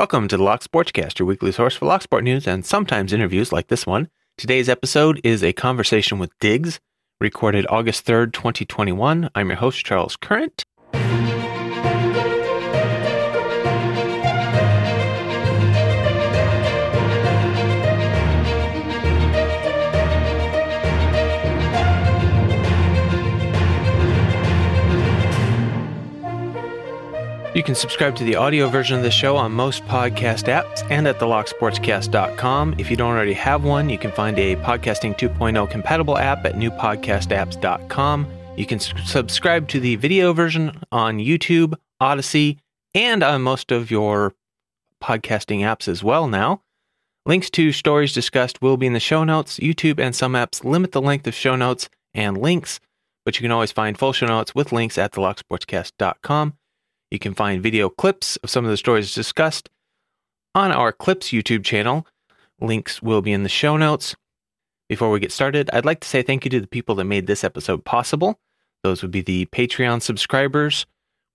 Welcome to the Lock Sportscast, your weekly source for lock sport news and sometimes interviews like this one. Today's episode is a conversation with Digs, recorded August 3rd, 2021. I'm your host, Charles Current. You can subscribe to the audio version of the show on most podcast apps and at thelocksportscast.com. If you don't already have one, you can find a Podcasting 2.0 compatible app at newpodcastapps.com. You can subscribe to the video version on YouTube, Odysee, and on most of your podcasting apps as well now. Links to stories discussed will be in the show notes. YouTube and some apps limit the length of show notes and links, but you can always find full show notes with links at thelocksportscast.com. You can find video clips of some of the stories discussed on our Clips YouTube channel. Links will be in the show notes. Before we get started, I'd like to say thank you to the people that made this episode possible. Those would be the Patreon subscribers.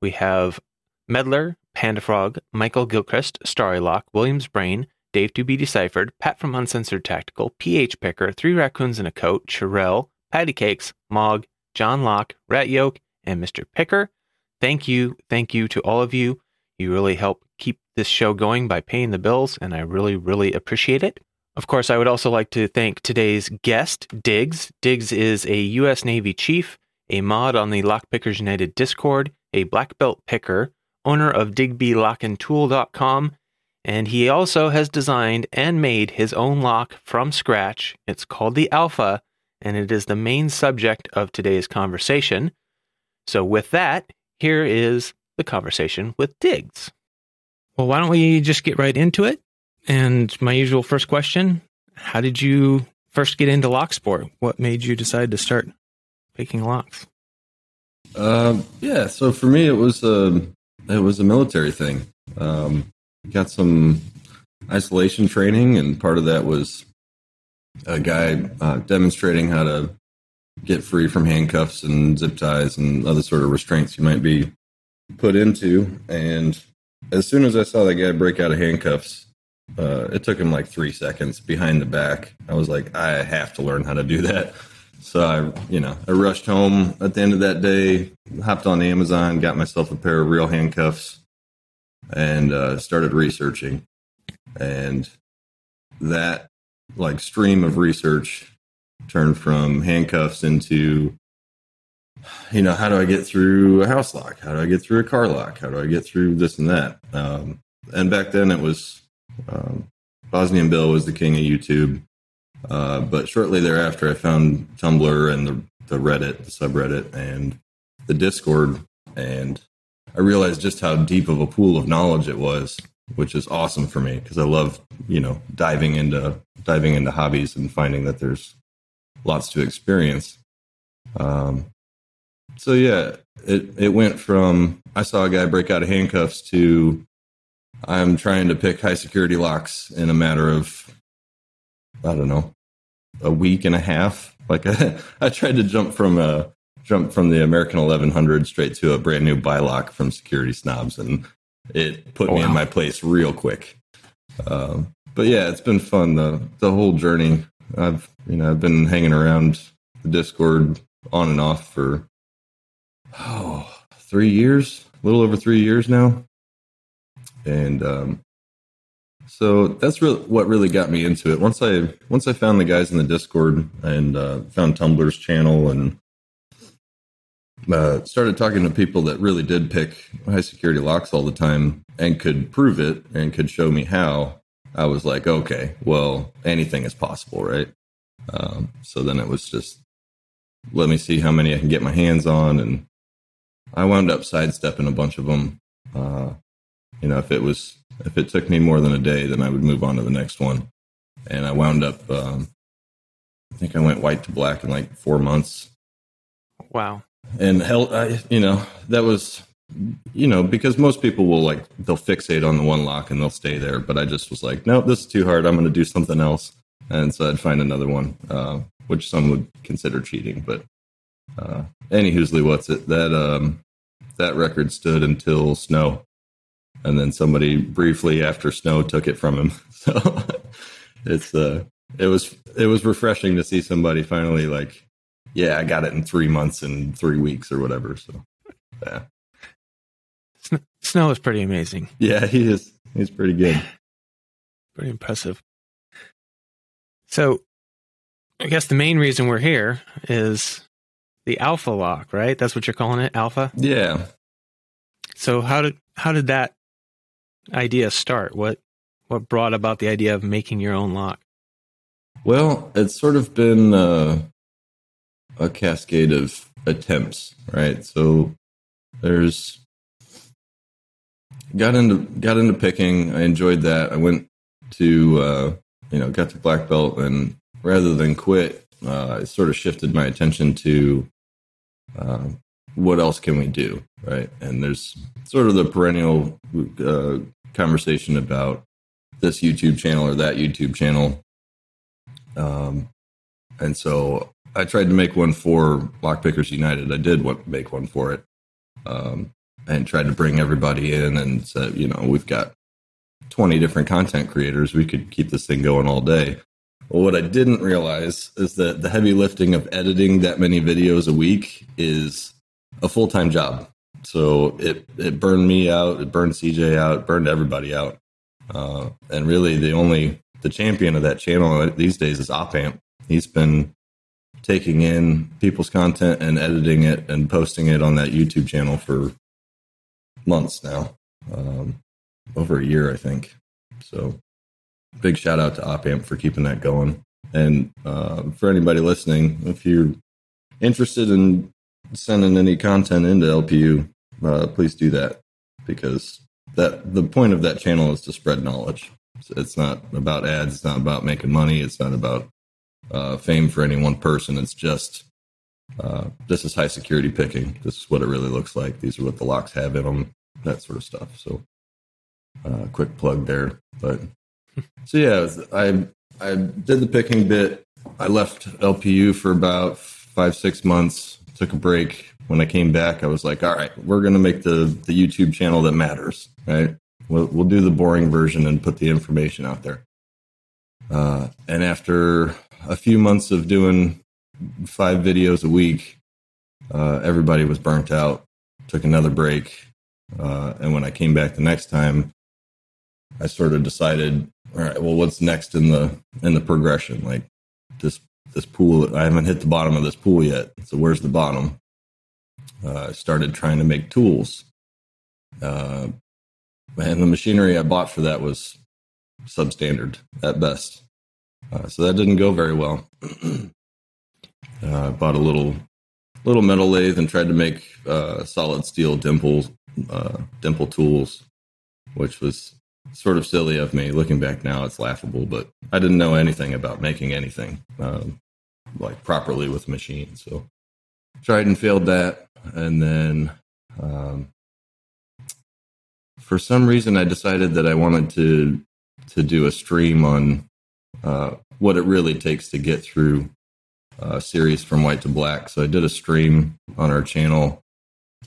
We have Medler, Pandafrog, Michael Gilchrist, Starrylock, Williams Brain, Dave to be deciphered, Pat from Uncensored Tactical, PH Picker, Three Raccoons in a Coat, Chirael, Patty Cakes, Mog, Jon Lock, Rat Yoke, and Mr. Picker. Thank you, thank you to all of you. You really help keep this show going by paying the bills, and I really, really appreciate it. Of course, I would also like to thank today's guest, Digs. Digs is a U.S. Navy chief, a mod on the Lockpickers United Discord, a black belt picker, owner of DigbyLockandTool.com, and he also has designed and made his own lock from scratch. It's called the Alpha, and it is the main subject of today's conversation. So, with that, here is the conversation with Digs. Well, why don't we just get right into it? And my usual first question How did you first get into lock sport? What made you decide to start picking locks? Um, yeah, so for me, it was a it was a military thing. Um, got some isolation training, and part of that was a guy uh, demonstrating how to get free from handcuffs and zip ties and other sort of restraints you might be put into. And as soon as I saw that guy break out of handcuffs, uh, it took him like three seconds behind the back. I was like, I have to learn how to do that. So I, you know, I rushed home at the end of that day, hopped on Amazon, got myself a pair of real handcuffs, and uh, started researching. And that like stream of research turned from handcuffs into, you know, how do I get through a house lock? How do I get through a car lock? How do I get through this and that? Um, and back then it was um, Bosnian Bill was the king of YouTube. Uh, but shortly thereafter, I found Tumblr and the, the Reddit, the subreddit, and the Discord, and I realized just how deep of a pool of knowledge it was, which is awesome for me because I love, you know, diving into diving into hobbies and finding that there's lots to experience. Um, so yeah, it it went from I saw a guy break out of handcuffs to I'm trying to pick high security locks in a matter of I don't know a week and a half. Like I, I tried to jump from a jump from the American 1100 straight to a brand new Bowley lock from Security Snobs, and it put Oh, me in my place real quick. Um, but yeah, it's been fun the the whole journey. I've you know I've been hanging around the Discord on and off for oh three years, a little over three years now, and um, so that's really what really got me into it. Once I once I found the guys in the Discord and uh, found Tumblr's channel and uh, started talking to people that really did pick high security locks all the time and could prove it and could show me how. I was like, okay, well, anything is possible, right? Um, so then it was just let me see how many I can get my hands on, and I wound up sidestepping a bunch of them. Uh, you know, if it was if it took me more than a day, then I would move on to the next one. And I wound up, um, I think I went white to black in like four months. Wow. And hell, I, you know, that was, you know, because most people will like they'll fixate on the one lock and they'll stay there. But I just was like, no, this is too hard. I'm going to do something else. And so I'd find another one, uh, which some would consider cheating. But uh, any Hoosley what's it that um, that record stood until snow and then somebody briefly after snow took it from him. So it's uh, it was it was refreshing to see somebody finally like, yeah, I got it in three months and three weeks or whatever. So yeah, Snow is pretty amazing. yeah, he is he's pretty good. Pretty impressive. So, I guess the main reason we're here is the Alpha Lock, right? That's what you're calling it, Alpha. Yeah, So how did how did that idea start? What what brought about the idea of making your own lock? Well, it's sort of been uh, a cascade of attempts, right? So there's got into got into picking. I enjoyed that. I went to uh, you know got to black belt, and rather than quit, uh, I sort of shifted my attention to uh, what else can we do, right? And there's sort of the perennial uh, conversation about this YouTube channel or that YouTube channel. Um, and so I tried to make one for Lockpickers United. I did make one for it. Um, and tried to bring everybody in and said, you know, we've got 20 different content creators. We could keep this thing going all day. Well, what I didn't realize is that the heavy lifting of editing that many videos a week is a full time job. So it, it burned me out, it burned CJ out, burned everybody out. Uh, and really, the only the champion of that channel these days is Opamp. He's been taking in people's content and editing it and posting it on that YouTube channel for months now, um, over a year, I think. So, big shout out to Opamp for keeping that going. And uh, for anybody listening, if you're interested in sending any content into LPU, uh, please do that because that the point of that channel is to spread knowledge. It's not about ads. It's not about making money. It's not about uh, fame for any one person. It's just uh, this is high security picking. This is what it really looks like. These are what the locks have in them. That sort of stuff. So, uh, quick plug there. But so yeah, I I did the picking bit. I left LPU for about five six months. Took a break. When I came back, I was like, all right, we're gonna make the the YouTube channel that matters, right? We'll, we'll do the boring version and put the information out there. Uh, and after a few months of doing five videos a week, uh, everybody was burnt out. Took another break, uh, and when I came back the next time, I sort of decided, all right, well, what's next in the in the progression? Like this this pool, I haven't hit the bottom of this pool yet. So where's the bottom? Uh, I started trying to make tools. Uh, and the machinery I bought for that was substandard at best. Uh, so that didn't go very well. uh, bought a little little metal lathe and tried to make uh, solid steel dimple uh, dimple tools, which was sort of silly of me. Looking back now, it's laughable, but I didn't know anything about making anything um, like properly with machines. So tried and failed that, and then um, for some reason I decided that I wanted to to do a stream on uh, what it really takes to get through a series from white to black. So I did a stream on our channel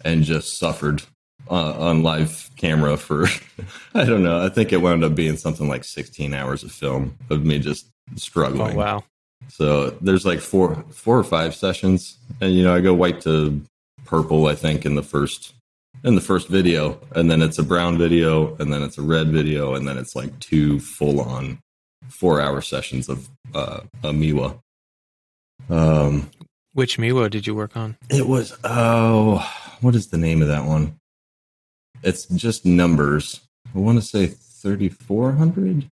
and just suffered uh, on live camera for I don't know. I think it wound up being something like 16 hours of film of me just struggling. Oh wow! So there's like four four or five sessions, and you know I go white to purple. I think in the first in the first video, and then it's a brown video, and then it's a red video, and then it's like two full on four hour sessions of uh, a Miwa. Um, Which Miwa did you work on? it was oh, what is the name of that one? It's just numbers. I want to say thirty four hundred.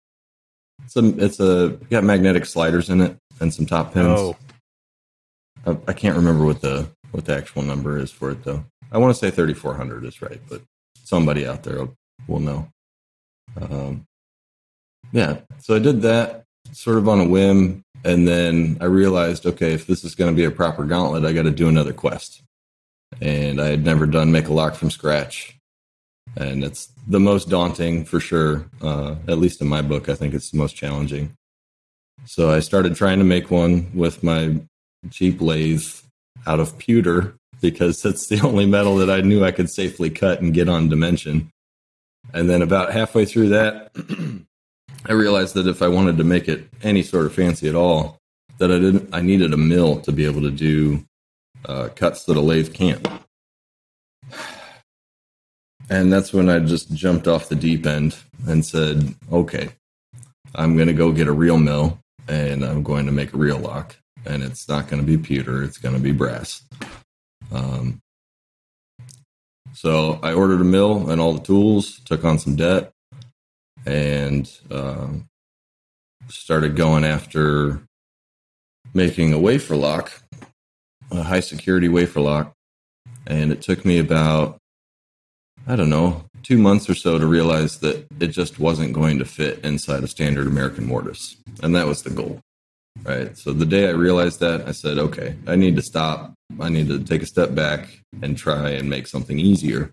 It's a it's a got magnetic sliders in it and some top pins. Oh, I, I can't remember what the what the actual number is for it though. I want to say thirty four hundred is right, but somebody out there will, will know. Um, yeah, so I did that sort of on a whim, and then I realized, okay, if this is going to be a proper gauntlet, I got to do another quest. And I had never done make a lock from scratch, and it's the most daunting for sure. Uh, at least in my book, I think it's the most challenging. So I started trying to make one with my cheap lathe out of pewter because that's the only metal that I knew I could safely cut and get on dimension. And then about halfway through that, I realized that if I wanted to make it any sort of fancy at all, that I didn't. I needed a mill to be able to do uh, cuts that a lathe can't. And that's when I just jumped off the deep end and said, "Okay, I'm going to go get a real mill, and I'm going to make a real lock, and it's not going to be pewter; it's going to be brass." Um, so I ordered a mill and all the tools, took on some debt, and uh, started going after making a wafer lock, a high security wafer lock. And it took me about, I don't know, two months or so to realize that it just wasn't going to fit inside a standard American mortise. And that was the goal. Right. So the day I realized that, I said, okay, I need to stop. I need to take a step back and try and make something easier.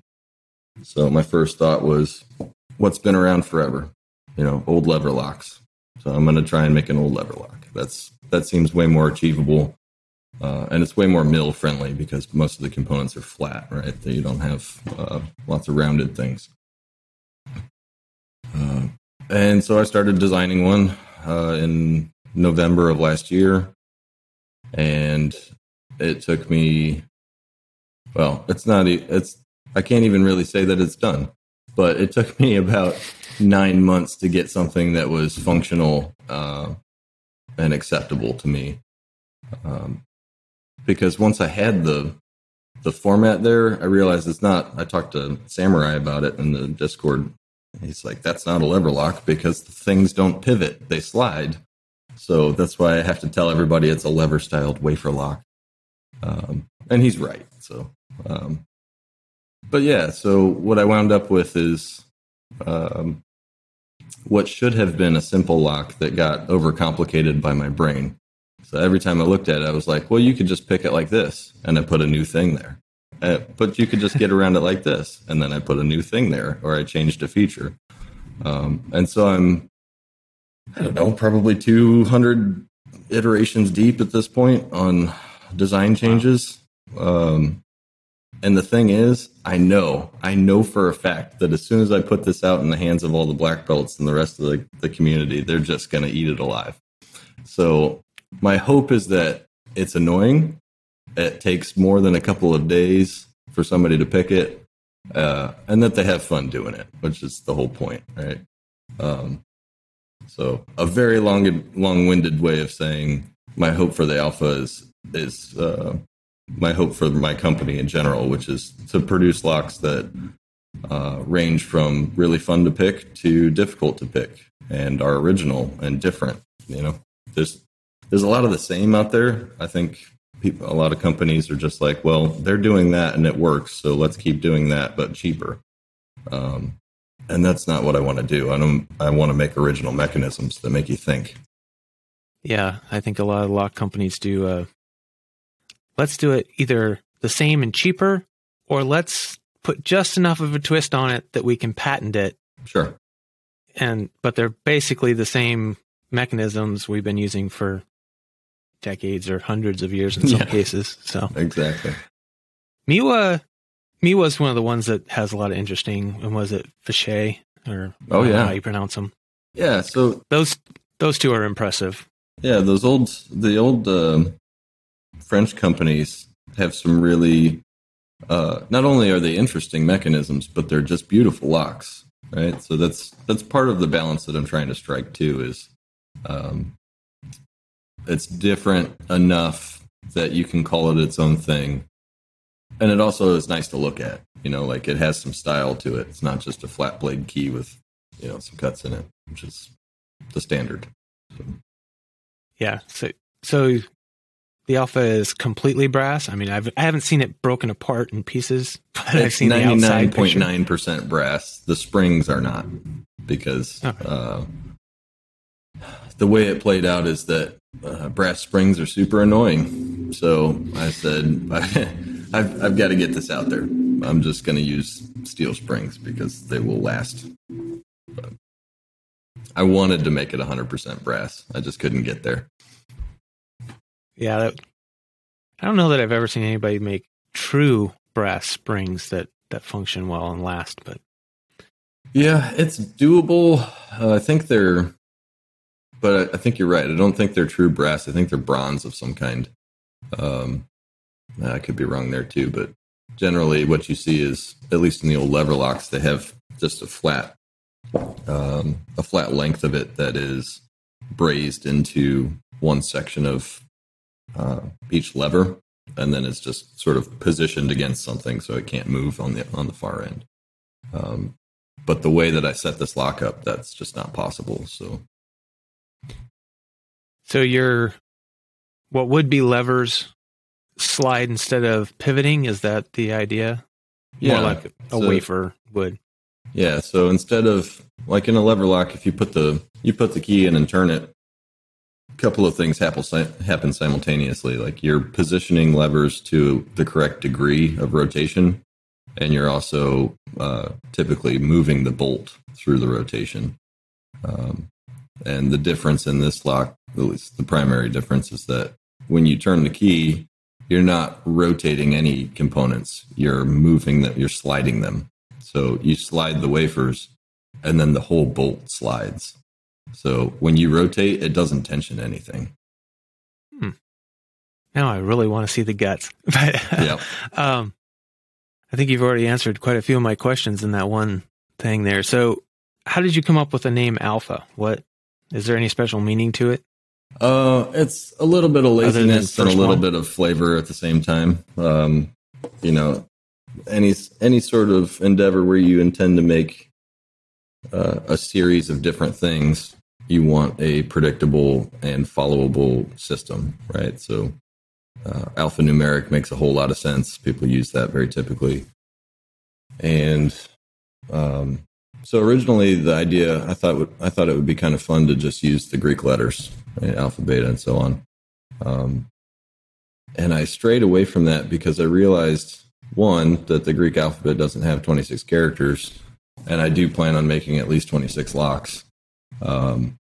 So my first thought was, what's been around forever? You know, old lever locks. So I'm going to try and make an old lever lock. That's that seems way more achievable, uh, and it's way more mill friendly because most of the components are flat, right? So you don't have uh, lots of rounded things. Uh, and so I started designing one uh, in November of last year, and it took me. Well, it's not. It's I can't even really say that it's done, but it took me about nine months to get something that was functional uh, and acceptable to me. Um, because once I had the the format there, I realized it's not. I talked to Samurai about it in the Discord. He's like, "That's not a lever lock because the things don't pivot; they slide." So that's why I have to tell everybody it's a lever styled wafer lock. Um, and he's right. So, um, but yeah, so what I wound up with is um, what should have been a simple lock that got overcomplicated by my brain. So every time I looked at it, I was like, well, you could just pick it like this, and I put a new thing there. Uh, but you could just get around it like this, and then I put a new thing there, or I changed a feature. Um, and so I'm, I don't know, probably 200 iterations deep at this point on design changes. Um, and the thing is, I know, I know for a fact that as soon as I put this out in the hands of all the black belts and the rest of the, the community, they're just going to eat it alive. So my hope is that it's annoying. It takes more than a couple of days for somebody to pick it, uh, and that they have fun doing it, which is the whole point, right? Um, so a very long, long-winded way of saying my hope for the alpha is is uh, my hope for my company in general, which is to produce locks that uh, range from really fun to pick to difficult to pick and are original and different. You know, there's there's a lot of the same out there. I think people, a lot of companies are just like, well, they're doing that and it works, so let's keep doing that, but cheaper. Um, and that's not what I want to do. I don't. I want to make original mechanisms that make you think. Yeah, I think a lot of lock companies do uh, let's do it either the same and cheaper, or let's put just enough of a twist on it that we can patent it. Sure. And but they're basically the same mechanisms we've been using for decades or hundreds of years in some yeah. cases. So exactly. Miwa Miwa is one of the ones that has a lot of interesting. And was it Fichet or oh yeah, how you pronounce them? Yeah. So those those two are impressive. Yeah, those old the old uh, French companies have some really uh, not only are they interesting mechanisms, but they're just beautiful locks, right? So that's that's part of the balance that I'm trying to strike too. Is um, it's different enough that you can call it its own thing, and it also is nice to look at. You know, like it has some style to it. It's not just a flat blade key with you know some cuts in it, which is the standard. So. Yeah. So so the alpha is completely brass. I mean, I've I haven't seen it broken apart in pieces, but it's I've seen ninety nine point nine percent brass. The springs are not because okay. uh, the way it played out is that uh, brass springs are super annoying. So I said, I've I've got to get this out there. I'm just going to use steel springs because they will last. But I wanted to make it 100% brass. I just couldn't get there. Yeah, that, I don't know that I've ever seen anybody make true brass springs that that function well and last, but Yeah, it's doable. Uh, I think they're, but I, think you're right. I don't think they're true brass. I think they're bronze of some kind. Um, I could be wrong there too, but generally what you see is, at least in the old lever locks, they have just a flat, um, a flat length of it that is brazed into one section of uh, each lever, and then it's just sort of positioned against something so it can't move on the on the far end. Um, but the way that I set this lock up, that's just not possible. So, so your what would be levers slide instead of pivoting. Is that the idea? yeah, More like a so- wafer would. Yeah, so instead of like in a lever lock, if you put the you put the key in and turn it, a couple of things happen happen simultaneously. Like you're positioning levers to the correct degree of rotation, and you're also uh, typically moving the bolt through the rotation. Um, and the difference in this lock, at least the primary difference, is that when you turn the key, you're not rotating any components. You're moving them. You're sliding them. So you slide the wafers, and then the whole bolt slides. So when you rotate, it doesn't tension anything. Now I really want to see the guts. But Yep. um, I think you've already answered quite a few of my questions in that one thing there. So, how did you come up with the name Alpha? What is there any special meaning to it? Uh, it's a little bit of laziness and a little one? bit of flavor at the same time. Um, you know, any any sort of endeavor where you intend to make uh, a series of different things, you want a predictable and followable system, right? So, uh, alphanumeric makes a whole lot of sense. People use that very typically, and um, so originally the idea I thought would, I thought it would be kind of fun to just use the Greek letters, right? alpha, beta, and so on. Um, and I strayed away from that because I realized one that the Greek alphabet doesn't have 26 characters, and I do plan on making at least 26 locks. Um,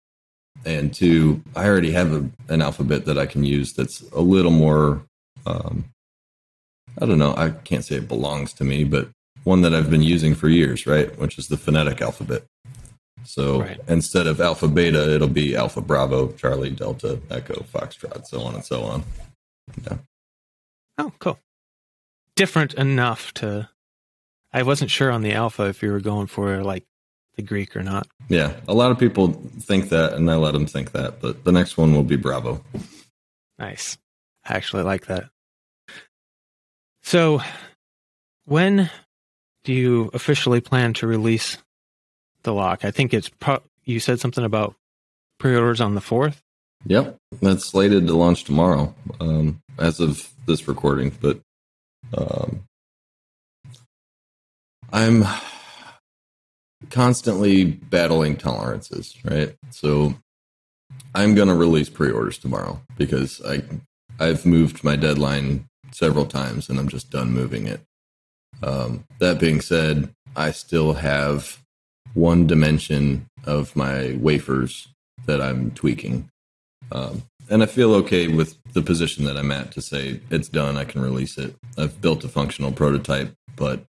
and two, I already have a, an alphabet that I can use that's a little more. Um, I don't know. I can't say it belongs to me, but one that I've been using for years, right? Which is the phonetic alphabet. So Right. instead of alpha beta, it'll be alpha bravo, Charlie, Delta, Echo, Foxtrot, so on and so on. Yeah. Oh, cool. Different enough to. I wasn't sure on the Alpha if you were going for like the Greek or not. Yeah, a lot of people think that, and I let them think that, but the next one will be Bravo. Nice. I actually like that. So, when do you officially plan to release the lock? I think it's pro- you said something about pre-orders on the 4th. Yep, that's slated to launch tomorrow, um, as of this recording. But um, I'm constantly battling tolerances, right? So I'm going to release pre-orders tomorrow because I I've moved my deadline several times and I'm just done moving it. Um, that being said, I still have one dimension of my wafers that I'm tweaking. Um, and I feel okay with the position that I'm at to say it's done. I can release it. I've built a functional prototype, but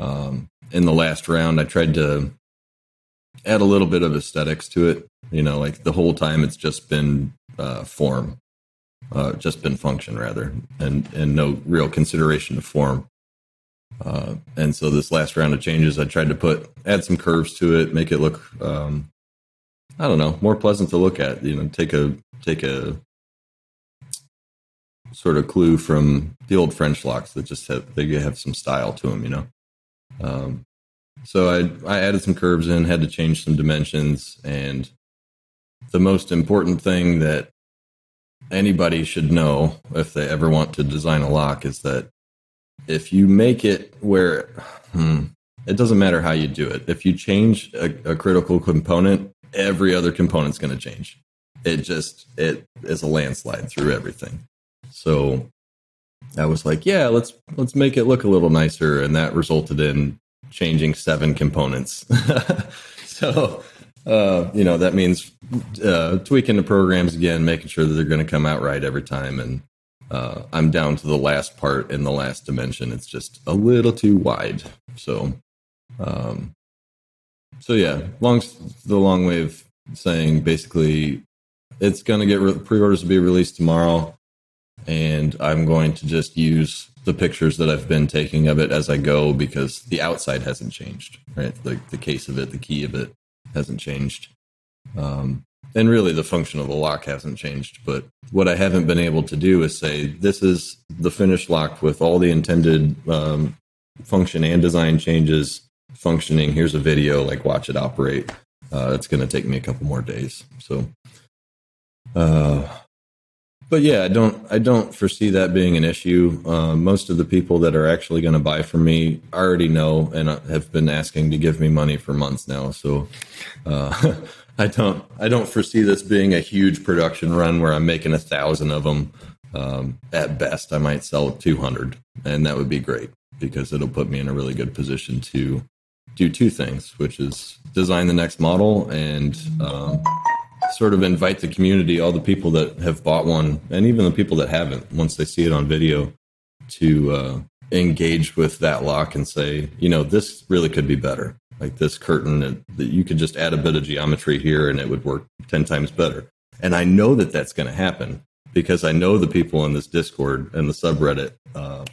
um, in the last round, I tried to add a little bit of aesthetics to it. You know, like the whole time it's just been uh, form, uh, just been function rather, and and no real consideration to form. Uh, and so this last round of changes, I tried to put add some curves to it, make it look, um, I don't know, more pleasant to look at. You know, take a take a sort of clue from the old French locks that just have they have some style to them. You know, um, so I I added some curves in, had to change some dimensions, and the most important thing that anybody should know if they ever want to design a lock is that if you make it where hmm, it doesn't matter how you do it. If you change a, a critical component every other component's going to change. It just it is a landslide through everything. So i was like yeah let's let's make it look a little nicer and that resulted in changing seven components so uh, you know that means uh, tweaking the programs again making sure that they're going to come out right every time and uh, I'm down to the last part in the last dimension. It's just a little too wide. So, um, so yeah, long the long way of saying basically it's going to get re- pre-orders to be released tomorrow and i'm going to just use the pictures that i've been taking of it as i go because the outside hasn't changed right? The, the case of it the key of it hasn't changed. Um, and really the function of the lock hasn't changed but what i haven't been able to do is say this is the finished lock with all the intended um, function and design changes functioning. Here's a video like watch it operate. Uh, it's going to take me a couple more days. So uh, but yeah, I don't I don't foresee that being an issue. Uh, most of the people that are actually going to buy from me already know and have been asking to give me money for months now. So uh, I don't I don't foresee this being a huge production run where I'm making a thousand of them. Um, at best, I might sell 200, and that would be great because it'll put me in a really good position to do two things, which is design the next model and um, sort of invite the community, all the people that have bought one, and even the people that haven't, once they see it on video, to uh, engage with that lock and say, you know, this really could be better. Like this curtain, that you could just add a bit of geometry here and it would work 10 times better. And I know that that's going to happen because I know the people in this Discord and the subreddit. Uh,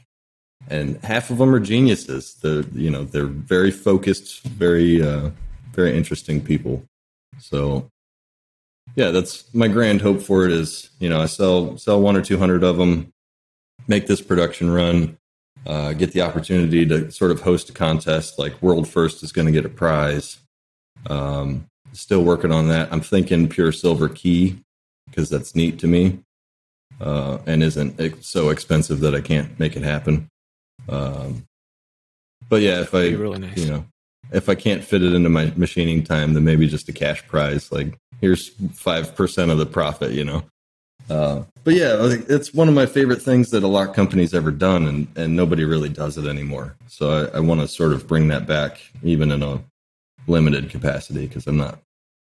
and half of them are geniuses. The you know they're very focused, very uh, very interesting people. So yeah, that's my grand hope for it is, you know, I sell sell one or two hundred of them, make this production run, uh, get the opportunity to sort of host a contest like World First is going to get a prize. Um, still working on that. I'm thinking pure silver key because that's neat to me uh, and isn't so expensive that I can't make it happen. Um, but yeah, if I really nice. you know if I can't fit it into my machining time, then maybe just a cash prize like here's five percent of the profit, you know. Uh, but yeah, it's one of my favorite things that a lock company's ever done, and and nobody really does it anymore. So I, I want to sort of bring that back, even in a limited capacity, because I'm not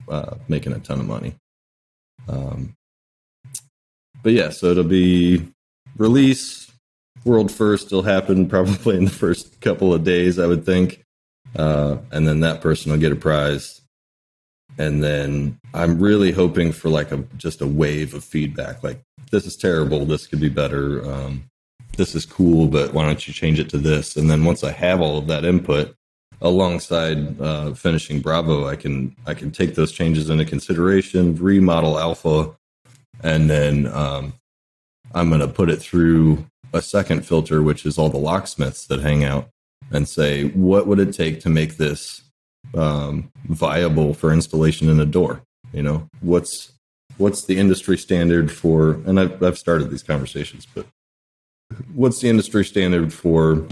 uh, making a ton of money. Um, but yeah, so it'll be release world first. It'll happen probably in the first couple of days, I would think, uh, and then that person will get a prize and then i'm really hoping for like a just a wave of feedback like this is terrible. This could be better. Um, this is cool but why don't you change it to this? And then once i have all of that input alongside uh, finishing bravo i can i can take those changes into consideration remodel alpha and then um, i'm going to put it through a second filter which is all the locksmiths that hang out and say what would it take to make this um, viable for installation in a door? You know, what's what's the industry standard for? And I've I've started these conversations, but what's the industry standard for?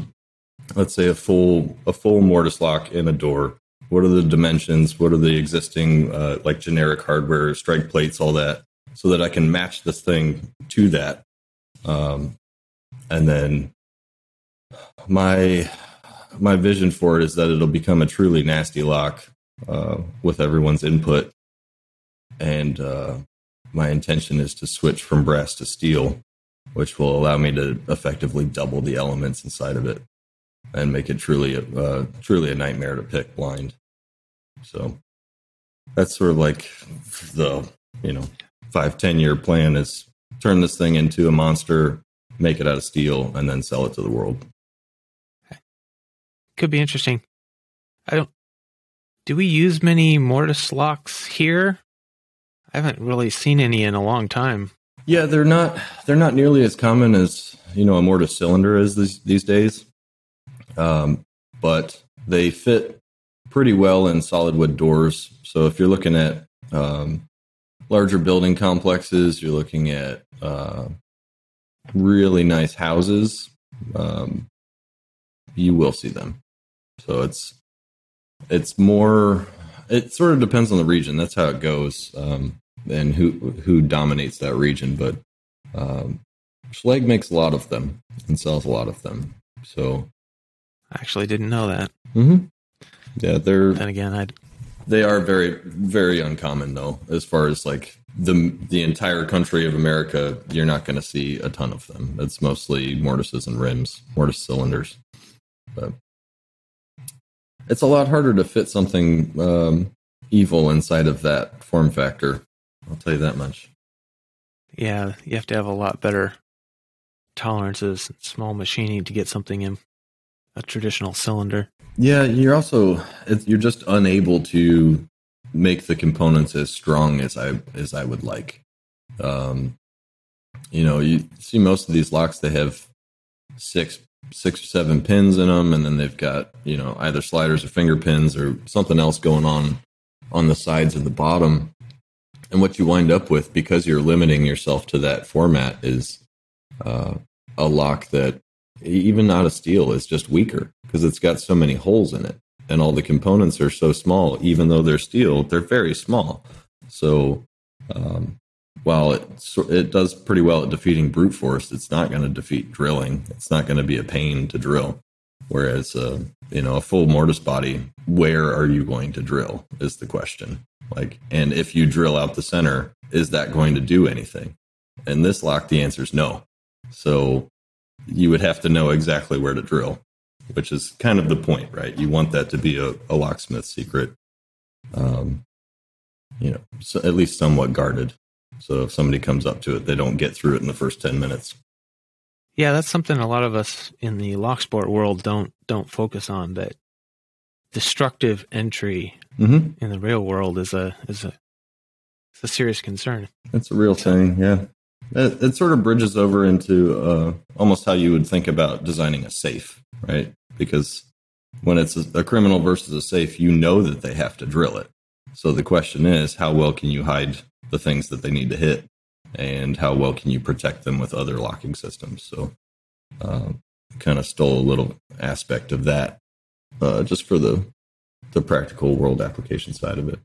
Let's say a full a full mortise lock in a door. What are the dimensions? What are the existing uh, like generic hardware, strike plates, all that, so that I can match this thing to that. Um, and then my my vision for it is that it'll become a truly nasty lock uh, with everyone's input. And uh, my intention is to switch from brass to steel, which will allow me to effectively double the elements inside of it and make it truly a, uh, truly a nightmare to pick blind. So that's sort of like the you know five ten year plan is turn this thing into a monster, make it out of steel, and then sell it to the world could be interesting. I don't. Do we use many mortise locks here? I haven't really seen any in a long time. Yeah, they're not. They're not nearly as common as you know a mortise cylinder is these these days. Um, but they fit pretty well in solid wood doors. So if you're looking at um, larger building complexes, you're looking at uh, really nice houses. Um, you will see them. So it's it's more. It sort of depends on the region. That's how it goes, um, and who who dominates that region. But um, Schlage makes a lot of them and sells a lot of them. So I actually didn't know that. Mm-hmm. Yeah, they're. And again, I. They are very very uncommon though, as far as like the the entire country of America. You're not going to see a ton of them. It's mostly mortises and rims, mortise cylinders. But it's a lot harder to fit something um, evil inside of that form factor. I'll tell you that much. Yeah, you have to have a lot better tolerances, small machining to get something in a traditional cylinder. Yeah, you're also you're just unable to make the components as strong as I as I would like. Um, you know, you see most of these locks they have six six or seven pins in them, and then they've got you know either sliders or finger pins or something else going on on the sides of the bottom. And what you wind up with, because you're limiting yourself to that format, is uh, a lock that even not a steel is just weaker because it's got so many holes in it and all the components are so small even though they're steel they're very small so um, while it it does pretty well at defeating brute force it's not going to defeat drilling. It's not going to be a pain to drill. Whereas uh, you know a full mortise body where are you going to drill is the question. Like and if you drill out the center is that going to do anything? And this lock the answer is no. So you would have to know exactly where to drill, which is kind of the point, right? You want that to be a, a locksmith secret, um, you know, so at least somewhat guarded. So if somebody comes up to it, they don't get through it in the first 10 minutes. Yeah, that's something a lot of us in the lock sport world don't don't focus on. That destructive entry mm-hmm. in the real world is a is a it's a serious concern. That's a real thing, yeah. It, it sort of bridges over into uh, almost how you would think about designing a safe, right? Because when it's a, a criminal versus a safe, you know that they have to drill it. So the question is, how well can you hide the things that they need to hit, and how well can you protect them with other locking systems? So, uh, kind of stole a little aspect of that, uh, just for the the practical world application side of it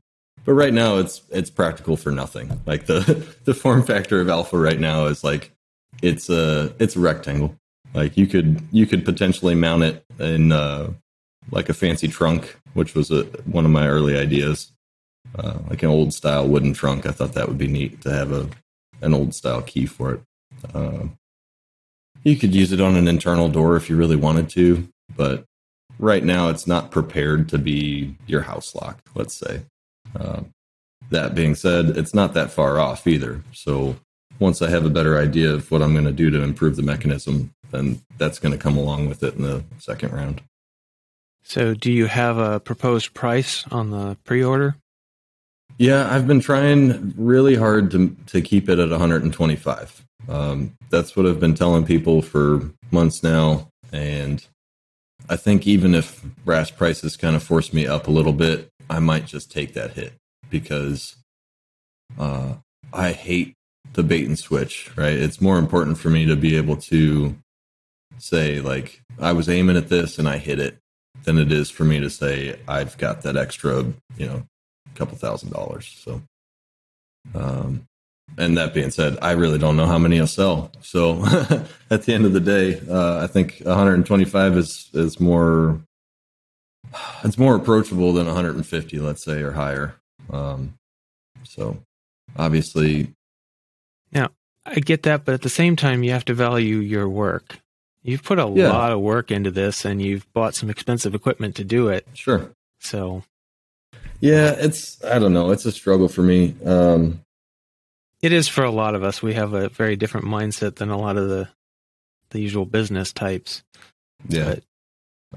but right now it's it's practical for nothing. Like the the form factor of alpha right now is like it's a it's a rectangle. Like you could you could potentially mount it in uh, like a fancy trunk, which was a, one of my early ideas, uh, like an old style wooden trunk. I thought that would be neat to have a an old style key for it. Uh, you could use it on an internal door if you really wanted to, but right now it's not prepared to be your house lock. Let's say uh, that being said, it's not that far off either. So once I have a better idea of what I'm going to do to improve the mechanism, then that's going to come along with it in the second round. So, do you have a proposed price on the pre-order? Yeah, I've been trying really hard to to keep it at 125. Um, that's what I've been telling people for months now, and I think even if brass prices kind of force me up a little bit, I might just take that hit because uh, I hate the bait and switch, right? It's more important for me to be able to say, like, I was aiming at this and I hit it than it is for me to say, I've got that extra, you know, couple thousand dollars. So, um, and that being said, I really don't know how many I'll sell. So at the end of the day, uh, I think 125 is is more it's more approachable than 150, let's say, or higher. Um, so obviously, now I get that, but at the same time, you have to value your work. You've put a yeah. lot of work into this, and you've bought some expensive equipment to do it. Sure. So, yeah, it's I don't know. It's a struggle for me. Um, it is for a lot of us. We have a very different mindset than a lot of the the usual business types. Yeah. But,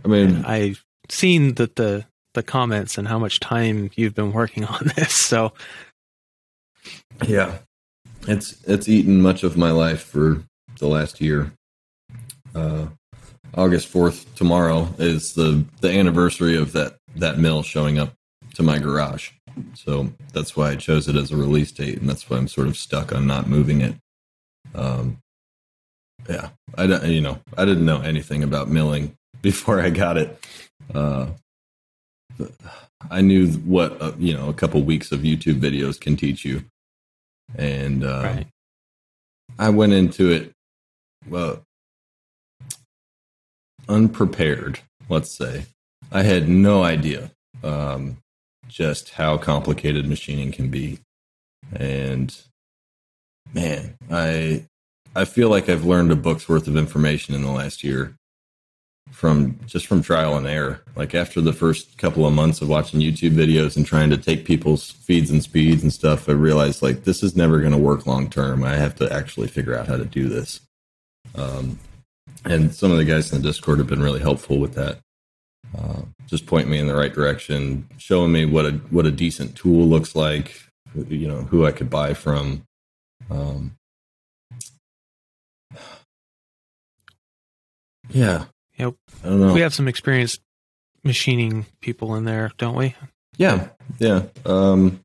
I mean, I've seen that the the comments and how much time you've been working on this. So yeah, it's it's eaten much of my life for the last year. Uh, August fourth tomorrow is the the anniversary of that that mill showing up to my garage. So that's why I chose it as a release date, and that's why I'm sort of stuck on not moving it. Um, yeah, I don't, you know, I didn't know anything about milling before I got it. Uh, I knew what uh, you know a couple weeks of YouTube videos can teach you, and uh, right. I went into it well unprepared. Let's say I had no idea um, just how complicated machining can be, and man, I I feel like I've learned a book's worth of information in the last year from just from trial and error. Like after the first couple of months of watching YouTube videos and trying to take people's feeds and speeds and stuff, I realized like this is never going to work long term. I have to actually figure out how to do this. Um, and some of the guys in the Discord have been really helpful with that. Uh, just point me in the right direction, showing me what a what a decent tool looks like, you know, who I could buy from. Um, yeah, Yep. I don't know. We have some experienced machining people in there, don't we? Yeah, yeah. Um,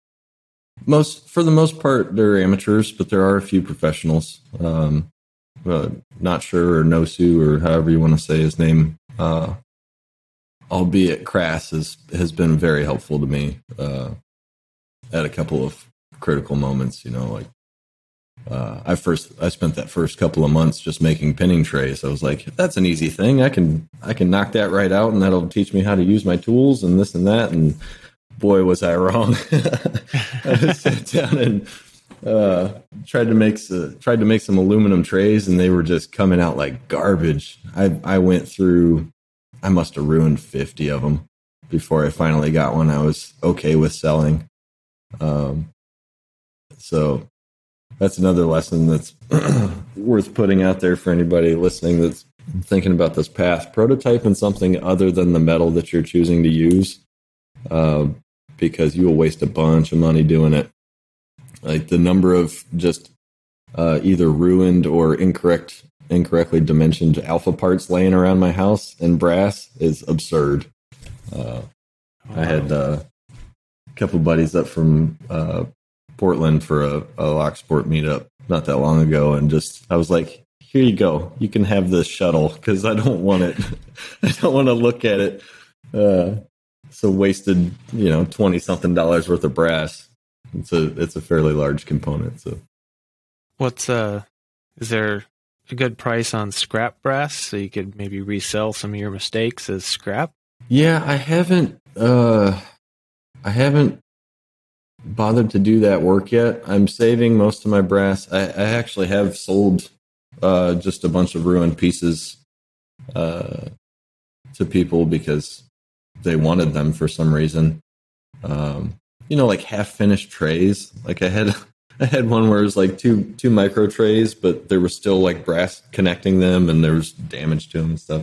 most for the most part, they're amateurs, but there are a few professionals. Um, uh, not sure or Nosu or however you want to say his name. Uh, albeit crass has has been very helpful to me uh, at a couple of critical moments. You know, like uh, I first I spent that first couple of months just making pinning trays. I was like, that's an easy thing. I can I can knock that right out, and that'll teach me how to use my tools and this and that. And boy, was I wrong. I sat down and uh, tried to make tried to make some aluminum trays, and they were just coming out like garbage. I I went through. I must have ruined fifty of them before I finally got one I was okay with selling. Um, so that's another lesson that's worth putting out there for anybody listening that's thinking about this path. Prototyping something other than the metal that you're choosing to use, uh, because you will waste a bunch of money doing it. Like the number of just uh, either ruined or incorrect, incorrectly dimensioned alpha parts laying around my house in brass is absurd. Uh, I had uh, a couple buddies up from uh, Portland for a, a lock sport meetup not that long ago, and just I was like, "Here you go, you can have this shuttle because I don't want it. I don't want to look at it." Uh, so wasted, you know, twenty something dollars worth of brass. It's a it's a fairly large component. So, what's uh, is there a good price on scrap brass so you could maybe resell some of your mistakes as scrap? Yeah, I haven't. Uh, I haven't bothered to do that work yet. I'm saving most of my brass. I, I actually have sold uh, just a bunch of ruined pieces uh, to people because they wanted them for some reason. Um, you know, like half finished trays. Like I had, I had one where it was like two two micro trays, but there was still like brass connecting them, and there was damage to them and stuff.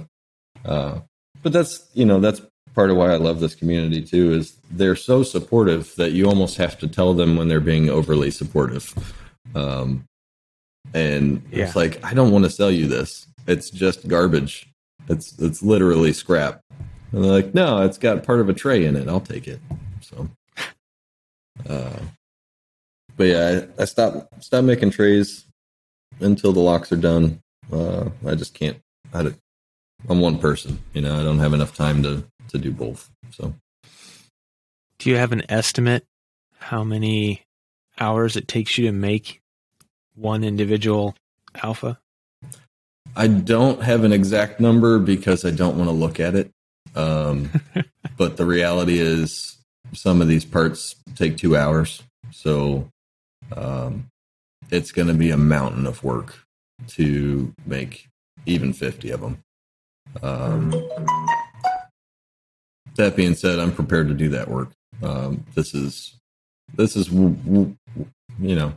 Uh, but that's you know that's part of why I love this community too is they're so supportive that you almost have to tell them when they're being overly supportive. Um, and yeah. it's like I don't want to sell you this. It's just garbage. It's it's literally scrap. And they're like, no, it's got part of a tray in it. I'll take it. So, uh, but yeah, I, I stopped stopped making trays until the locks are done. Uh, I just can't. I, I'm one person. You know, I don't have enough time to to do both. So, do you have an estimate how many hours it takes you to make one individual alpha? I don't have an exact number because I don't want to look at it. Um, but the reality is, some of these parts take two hours. So, um, it's going to be a mountain of work to make even 50 of them. Um, that being said, I'm prepared to do that work. Um, this is this is you know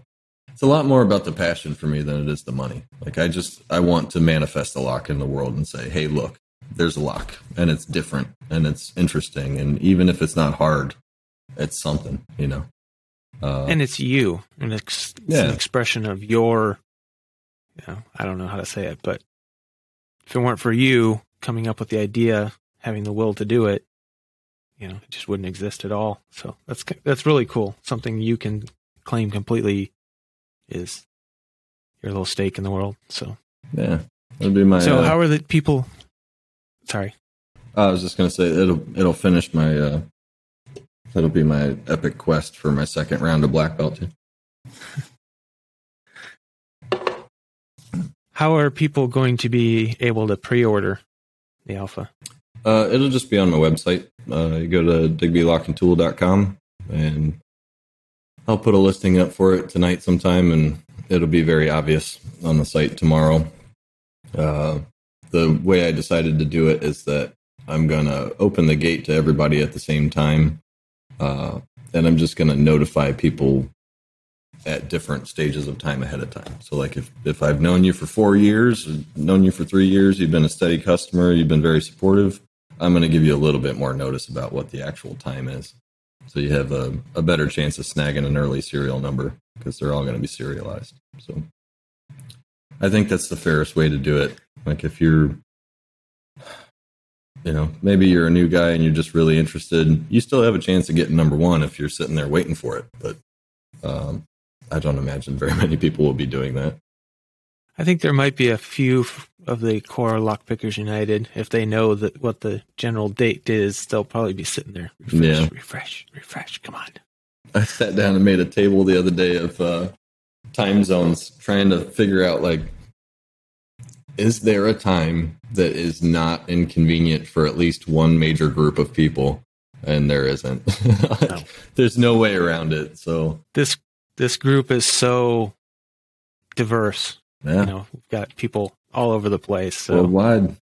it's a lot more about the passion for me than it is the money. Like I just I want to manifest a lock in the world and say, hey, look, there's a lock and it's different and it's interesting and even if it's not hard, it's something, you know. Uh, and it's you, and it's, it's yeah. an expression of your. You know, I don't know how to say it, but if it weren't for you coming up with the idea, having the will to do it, you know, it just wouldn't exist at all. So that's that's really cool. Something you can claim completely is your little stake in the world. So yeah, that'll be my. So uh, how are the people? Sorry, I was just gonna say it'll it'll finish my. uh That'll be my epic quest for my second round of black belt how are people going to be able to pre-order the alpha? Uh, it'll just be on my website. Uh, you go to digbylockandtool.com and I'll put a listing up for it tonight sometime and it'll be very obvious on the site tomorrow. Uh, the way I decided to do it is that I'm gonna open the gate to everybody at the same time, uh, and I'm just gonna notify people at different stages of time ahead of time. So, like if if I've known you for four years, known you for three years, you've been a steady customer, you've been very supportive. I'm going to give you a little bit more notice about what the actual time is, so you have a, a better chance of snagging an early serial number because they're all going to be serialized. So, I think that's the fairest way to do it. Like if you're you know, maybe you're a new guy and you're just really interested. You still have a chance of getting number one if you're sitting there waiting for it. But um, I don't imagine very many people will be doing that. I think there might be a few of the core Lockpickers United. If they know that what the general date is, they'll probably be sitting there. Refresh, Yeah. refresh, refresh. Come on. I sat down and made a table the other day of uh, time zones, trying to figure out like, is there a time that is not inconvenient for at least one major group of people? And there isn't. No. There's no way around it. So This this group is so diverse. yeah, You know, we've got people all over the place. So worldwide.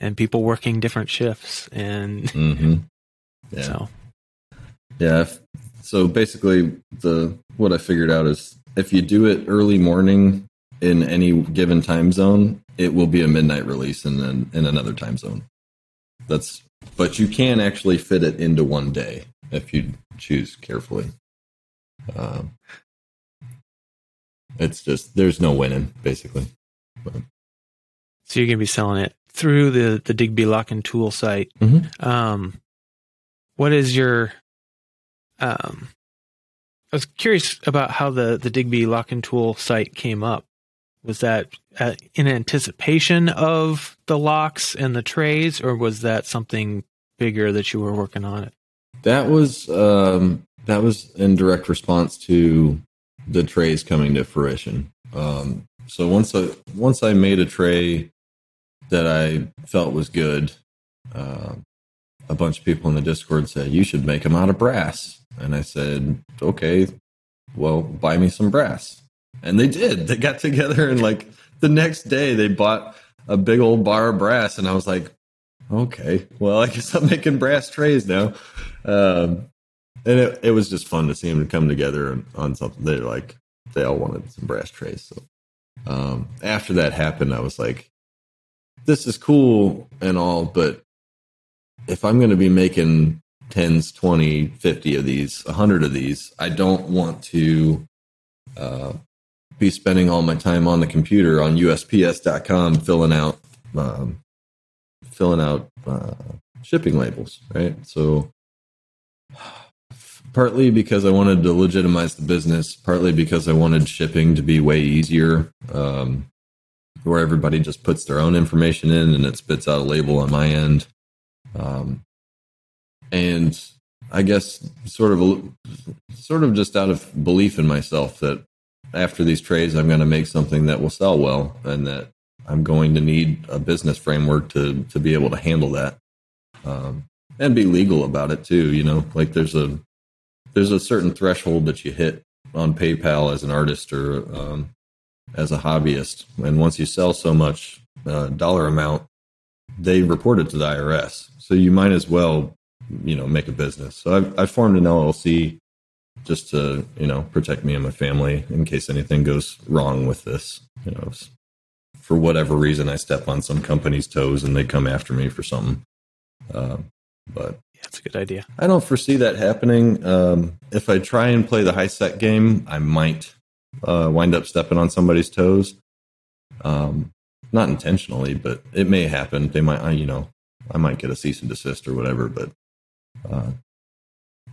and people working different shifts and hmm Yeah. so Yeah. So basically, the what I figured out is if you do it early morning in any given time zone, it will be a midnight release in an, in another time zone. That's but you can actually fit it into one day if you choose carefully. Um, it's just there's no winning basically. so you're gonna be selling it through the the Digby Lock and Tool site. Mhm. Um, what is your um? I was curious about how the the Digby Lock and Tool site came up. Was that uh, in anticipation of the locks and the trays, or was that something bigger that you were working on it? That was um, that was in direct response to the trays coming to fruition. Um, so once I once I made a tray that I felt was good, uh, a bunch of people in the Discord said you should make them out of brass, and I said okay, well buy me some brass, and they did. They got together and like the next day they bought a big old bar of brass, and I was like, okay, well I guess I'm making brass trays now. Um, and it, it was just fun to see them come together on- something. They're like they all wanted some brass trays. So um, after that happened, I was like, "This is cool and all, but if I'm going to be making tens, 20, 50 of these, 100 of these, I don't want to uh, be spending all my time on the computer on USPS.com filling out um, filling out uh, shipping labels, right? So partly because I wanted to legitimize the business, partly because I wanted shipping to be way easier, um, where everybody just puts their own information in and it spits out a label on my end. Um, and I guess sort of sort of just out of belief in myself that after these trades, I'm going to make something that will sell well, and that I'm going to need a business framework to to be able to handle that, um, and be legal about it too. You know, like there's a there's a certain threshold that you hit on PayPal as an artist or um, as a hobbyist, and once you sell so much uh, dollar amount, they report it to the IRS. So you might as well, you know, make a business. So I've, I formed an LLC just to, you know, protect me and my family in case anything goes wrong with this. You know, for whatever reason, I step on some company's toes and they come after me for something. Uh, but Yeah, that's a good idea. I don't foresee that happening. Um, if I try and play the high set game, I might uh, wind up stepping on somebody's toes. Um, not intentionally, but it may happen. They might, I- you know, I might get a cease and desist or whatever. But uh,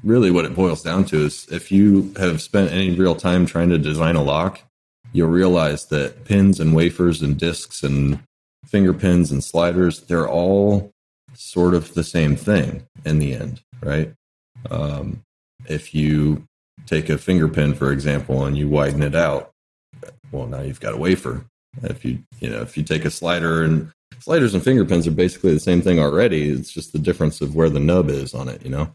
really, what it boils down to is if you have spent any real time trying to design a lock, you'll realize that pins and wafers and discs and finger pins and sliders, they're all sort of the same thing in the end, right? Um, if you take a finger pin, for example, and you widen it out, well, now you've got a wafer. If you, you know, if you take a slider and sliders and finger pins are basically the same thing already. It's just the difference of where the nub is on it, you know?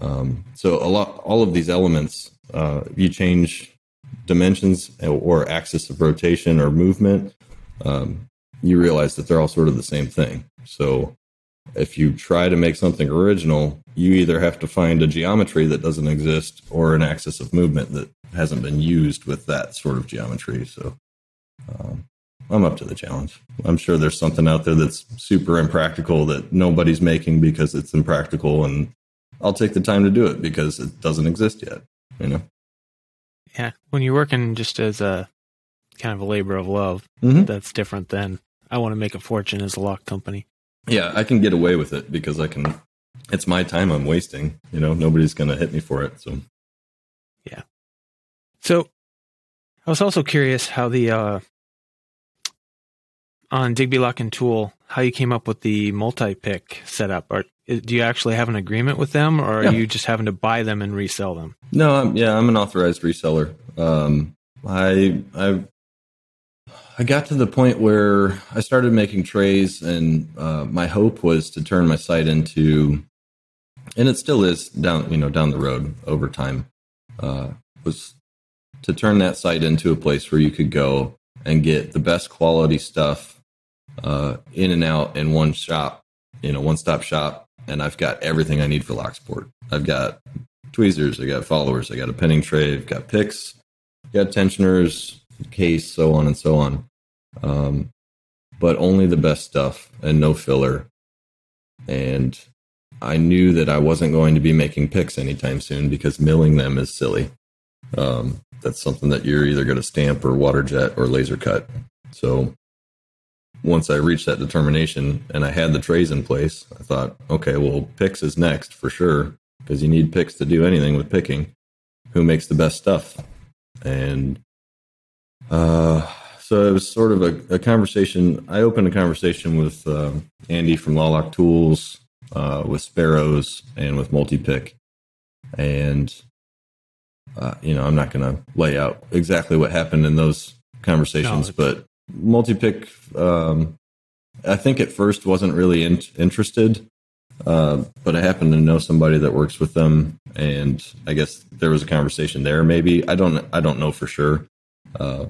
Um, so a lot, all of these elements, uh, if you change dimensions or axis of rotation or movement, um, you realize that they're all sort of the same thing. So if you try to make something original, you either have to find a geometry that doesn't exist or an axis of movement that hasn't been used with that sort of geometry. So um, I'm up to the challenge. I'm sure there's something out there that's super impractical that nobody's making because it's impractical, and I'll take the time to do it because it doesn't exist yet. You know. Yeah, when you're working just as a kind of a labor of love, Mhm. that's different than I want to make a fortune as a lock company. Yeah, I can get away with it because I can. It's my time I'm wasting. You know, nobody's going to hit me for it. So yeah. So I was also curious how the uh, on Digby Lock and Tool how you came up with the multi-pick setup. Or do you actually have an agreement with them, or are Yeah. you just having to buy them and resell them? no, I'm, yeah, I'm an authorized reseller. Um, I I I got to the point where I started making trays, and uh, my hope was to turn my site into, and it still is down you know down the road over time, uh, was to turn that site into a place where you could go and get the best quality stuff uh, in and out in one shop, you know, one stop shop, and I've got everything I need for Locksport. I've got tweezers, I got followers, I got a pinning tray, I've got picks, got tensioners, case, so on and so on. Um, but only the best stuff and no filler. And I knew that I wasn't going to be making picks anytime soon because milling them is silly. Um, that's something that you're either going to stamp or water jet or laser cut. So once I reached that determination and I had the trays in place, I thought, okay, well, picks is next for sure because you need picks to do anything with picking. Who makes the best stuff? And uh, so it was sort of a, a conversation. I opened a conversation with um, Andy from Lawlock Tools, uh, with Sparrows, and with Multipick. And, uh, you know, I'm not going to lay out exactly what happened in those conversations, No, but Multipick, um, I think at first wasn't really in- interested. Uh, but I happen to know somebody that works with them, and I guess there was a conversation there. Maybe I don't. I don't know for sure. Uh,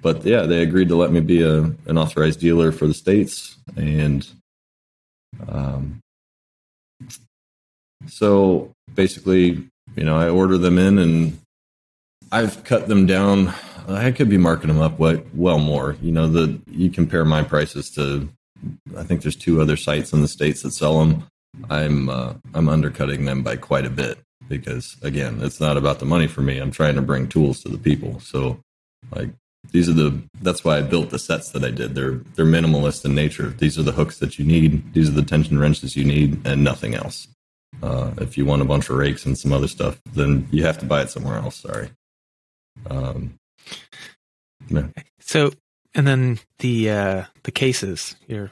but yeah, they agreed to let me be a an authorized dealer for the states, and um, so basically, you know, I order them in, and I've cut them down. I could be marking them up well more. You know, the you compare my prices to. I think there's two other sites in the states that sell them. I'm uh, I'm undercutting them by quite a bit because again, it's not about the money for me. I'm trying to bring tools to the people. So like these are the that's why I built the sets that I did. They're they're minimalist in nature. These are the hooks that you need. These are the tension wrenches you need, and nothing else. Uh, if you want a bunch of rakes and some other stuff, then you have to buy it somewhere else. Sorry. Um, So, and then the uh, the cases. here.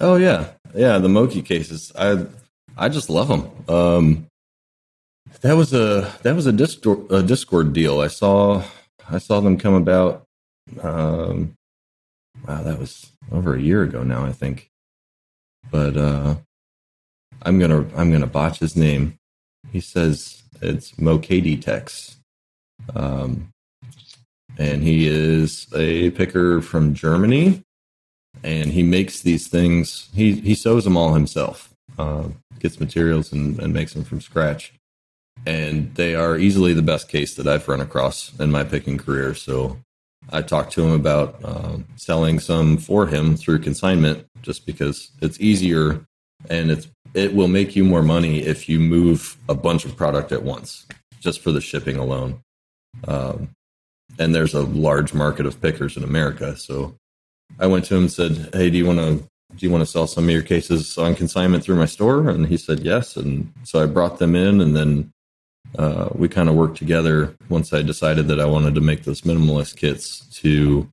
Oh yeah, yeah. The Moki cases, I I just love them. Um, that was a that was a Discord a Discord deal. I saw I saw them come about. Um, wow, that was over a year ago now, I think. But uh, I'm gonna I'm gonna botch his name. He says it's Mokadi Tex. Um, and he is a picker from Germany and he makes these things. He he sews them all himself. Uh, gets materials and, and makes them from scratch. And they are easily the best case that I've run across in my picking career. So I talked to him about um, selling some for him through consignment, just because it's easier and it's it will make you more money if you move a bunch of product at once, just for the shipping alone. Um, and there's a large market of pickers in America, so I went to him and said, "Hey, do you want to do you want to sell some of your cases on consignment through my store?" And he said yes. And so I brought them in, and then uh, we kind of worked together. Once I decided that I wanted to make those minimalist kits to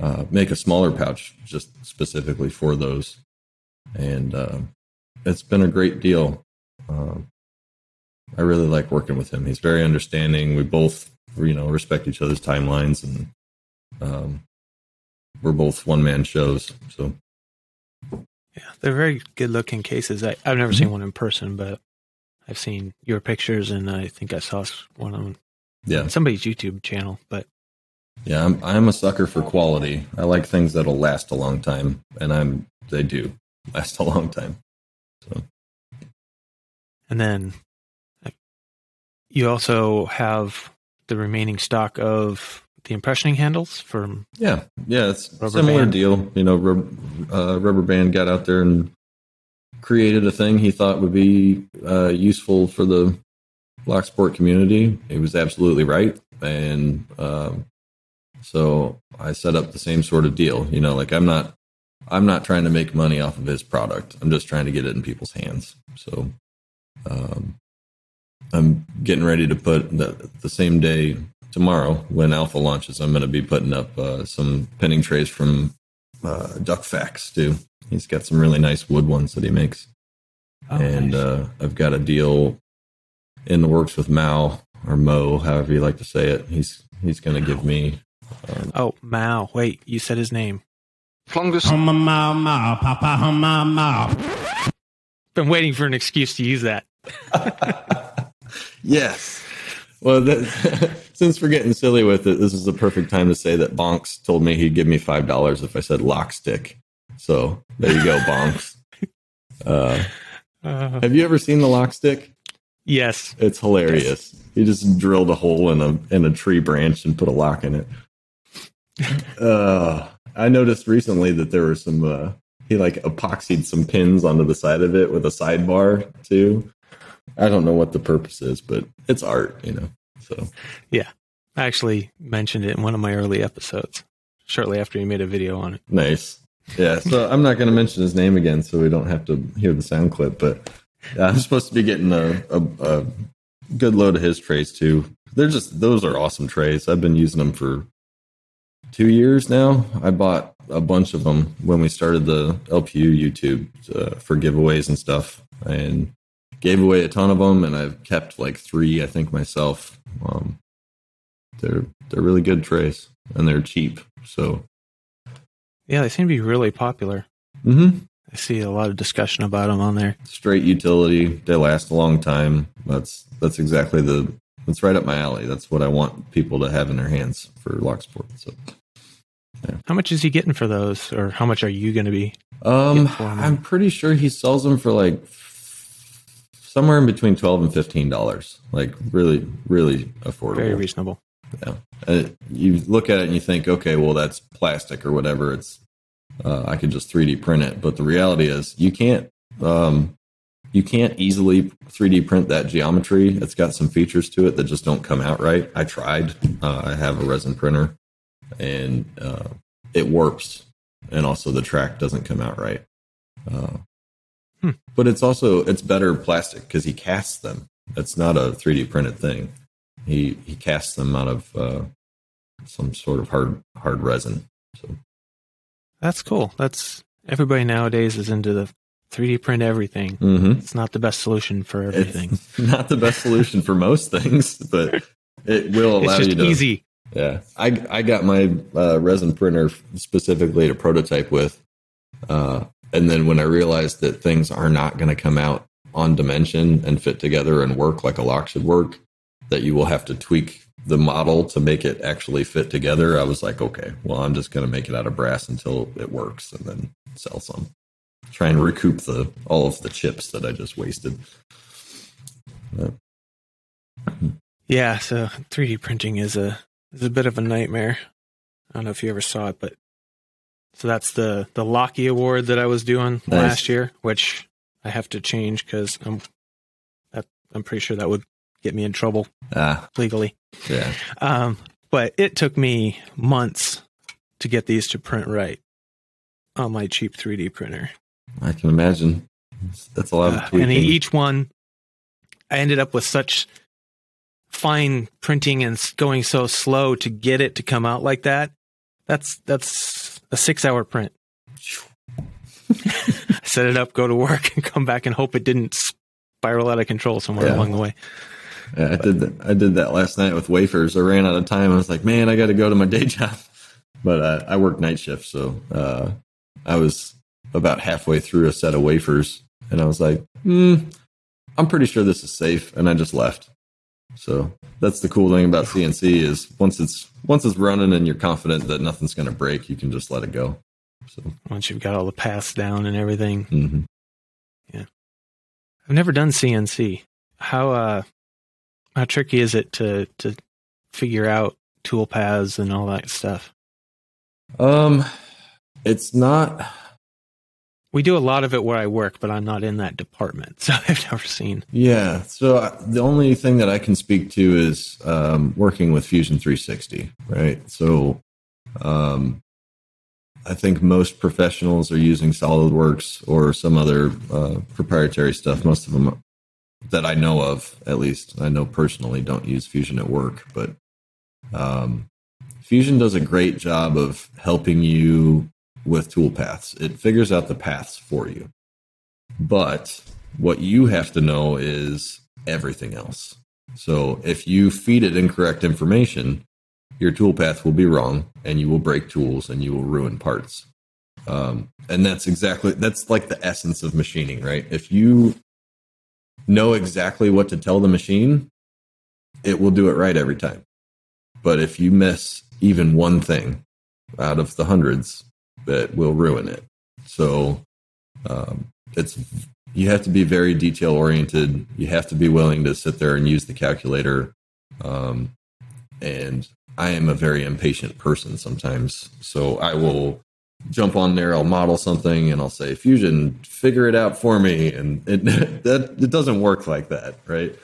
uh, make a smaller pouch just specifically for those, and uh, it's been a great deal. Um, I really like working with him. He's very understanding. We both, you know, respect each other's timelines and. Um, we're both one man shows. So yeah, they're very good looking cases. I, I've never seen one in person, but I've seen your pictures, and I think I saw one on yeah, somebody's YouTube channel. But Yeah, I'm I'm a sucker for quality. I like things that'll last a long time, and I'm they do last a long time. So And then you also have the remaining stock of the impressioning handles from yeah, yeah, it's similar band. deal. You know, rub, uh, Rubber Band got out there and created a thing he thought would be uh, useful for the lock sport community. He was absolutely right, and um, so I set up the same sort of deal. You know, like I'm not I'm not trying to make money off of his product. I'm just trying to get it in people's hands. So um, I'm getting ready to put the, the same day tomorrow when Alpha launches. I'm going to be putting up uh, some pinning trays from uh, Duck Facts too. He's got some really nice wood ones that he makes, Oh, and nice. uh, I've got a deal in the works with Mao or Mo, however you like to say it. He's he's going to give me oh Mao. Wait, you said his name. Plungus. Humma ma ma, papa humma ma. Been waiting for an excuse to use that. Yes. Well, that, since we're getting silly with it, this is the perfect time to say that Bonks told me he'd give me five dollars if I said lock stick. So there you go, Bonks. Uh, Uh, have you ever seen the lock stick? yes. It's hilarious. He just drilled a hole in a in a tree branch and put a lock in it. Uh, I noticed recently that there were some. Uh, he like epoxied some pins onto the side of it with a sidebar too. I don't know what the purpose is, but it's art, you know. So yeah, I actually mentioned it in one of my early episodes, shortly after you made a video on it. nice. Yeah. So I'm not going to mention his name again, so we don't have to hear the sound clip. But yeah, I'm supposed to be getting a, a, a good load of his trays too. They're just those are awesome trays. I've been using them for two years now. I bought a bunch of them when we started the LPU YouTube uh, for giveaways and stuff, and gave away a ton of them. And I've kept like three, I think myself. Um, they're they're really good trays, and they're cheap. So. Yeah, they seem to be really popular. hmm I see a lot of discussion about them on there. straight utility. They last a long time. That's that's exactly the that's right up my alley. That's what I want people to have in their hands for lock sport. So How much is he getting for those, or how much are you going to be? um Get for 'em. I'm pretty sure he sells them for like somewhere in between twelve and fifteen dollars. Like really, really affordable. Very reasonable. Yeah. Uh, you look at it and you think, okay, well, that's plastic or whatever. It's uh, I could just 3D print it, but the reality is you can't. Um, you can't easily 3D print that geometry. It's got some features to it that just don't come out right. I tried. Uh, I have a resin printer, and uh, it warps, and also the track doesn't come out right. Uh, Hmm. But it's also it's better plastic because he casts them. It's not a 3D printed thing. He he casts them out of uh, some sort of hard hard resin. So That's cool. That's everybody nowadays is into the 3D print everything. mm-hmm. It's not the best solution for everything. it's not the best solution for most things, but it will allow you to. easy. Yeah, I I got my uh, resin printer specifically to prototype with, uh, and then when I realized that things are not going to come out on dimension and fit together and work like a lock should work, that you will have to tweak the model to make it actually fit together. I was like, okay, well, I'm just going to make it out of brass until it works, and then sell some. Try and recoup the all of the chips that I just wasted. Hmm. Yeah, so 3D printing is a is a bit of a nightmare. I don't know if you ever saw it, but so that's the the Locky Award that I was doing Nice. last year, which I have to change because I'm that, I'm pretty sure that would get me in trouble Ah, legally. yeah. Um, but it took me months to get these to print right on my cheap 3D printer. I can imagine. That's a lot of Uh, tweaking. and each one, I ended up with such fine printing and going so slow to get it to come out like that. That's that's a six hour print. Set it up, go to work, and come back and hope it didn't spiral out of control somewhere Yeah. along the way. Yeah, I did that. I did that last night with wafers. I ran out of time. I was like, man, I got to go to my day job. But uh, I work night shift, so uh, I was about halfway through a set of wafers, and I was like, hmm, I'm pretty sure this is safe, and I just left. So that's the cool thing about CNC is once it's once it's running and you're confident that nothing's going to break, you can just let it go. So Once you've got all the paths down and everything. mhm. I've never done CNC. How uh how tricky is it to to figure out tool paths and all that stuff? um, it's not. We do a lot of it where I work, but I'm not in that department, so I've never seen. Yeah. So uh, the only thing that I can speak to is um, working with Fusion 360, right? So um, I think most professionals are using SolidWorks or some other uh, proprietary stuff. Most of them that I know of, at least I know personally, don't use Fusion at work. But um, Fusion does a great job of helping you with toolpaths. It figures out the paths for you. But what you have to know is everything else. So if you feed it incorrect information, your toolpath will be wrong and you will break tools and you will ruin parts. Um, and that's exactly that's like the essence of machining, right? If you know exactly what to tell the machine, it will do it right every time. But if you miss even one thing out of the hundreds, that will ruin it. So um, it's you have to be very detail oriented. You have to be willing to sit there and use the calculator. Um, and I am a very impatient person sometimes, so I will jump on there. I'll model something and I'll say, "Fusion, figure it out for me," and it that it doesn't work like that, right?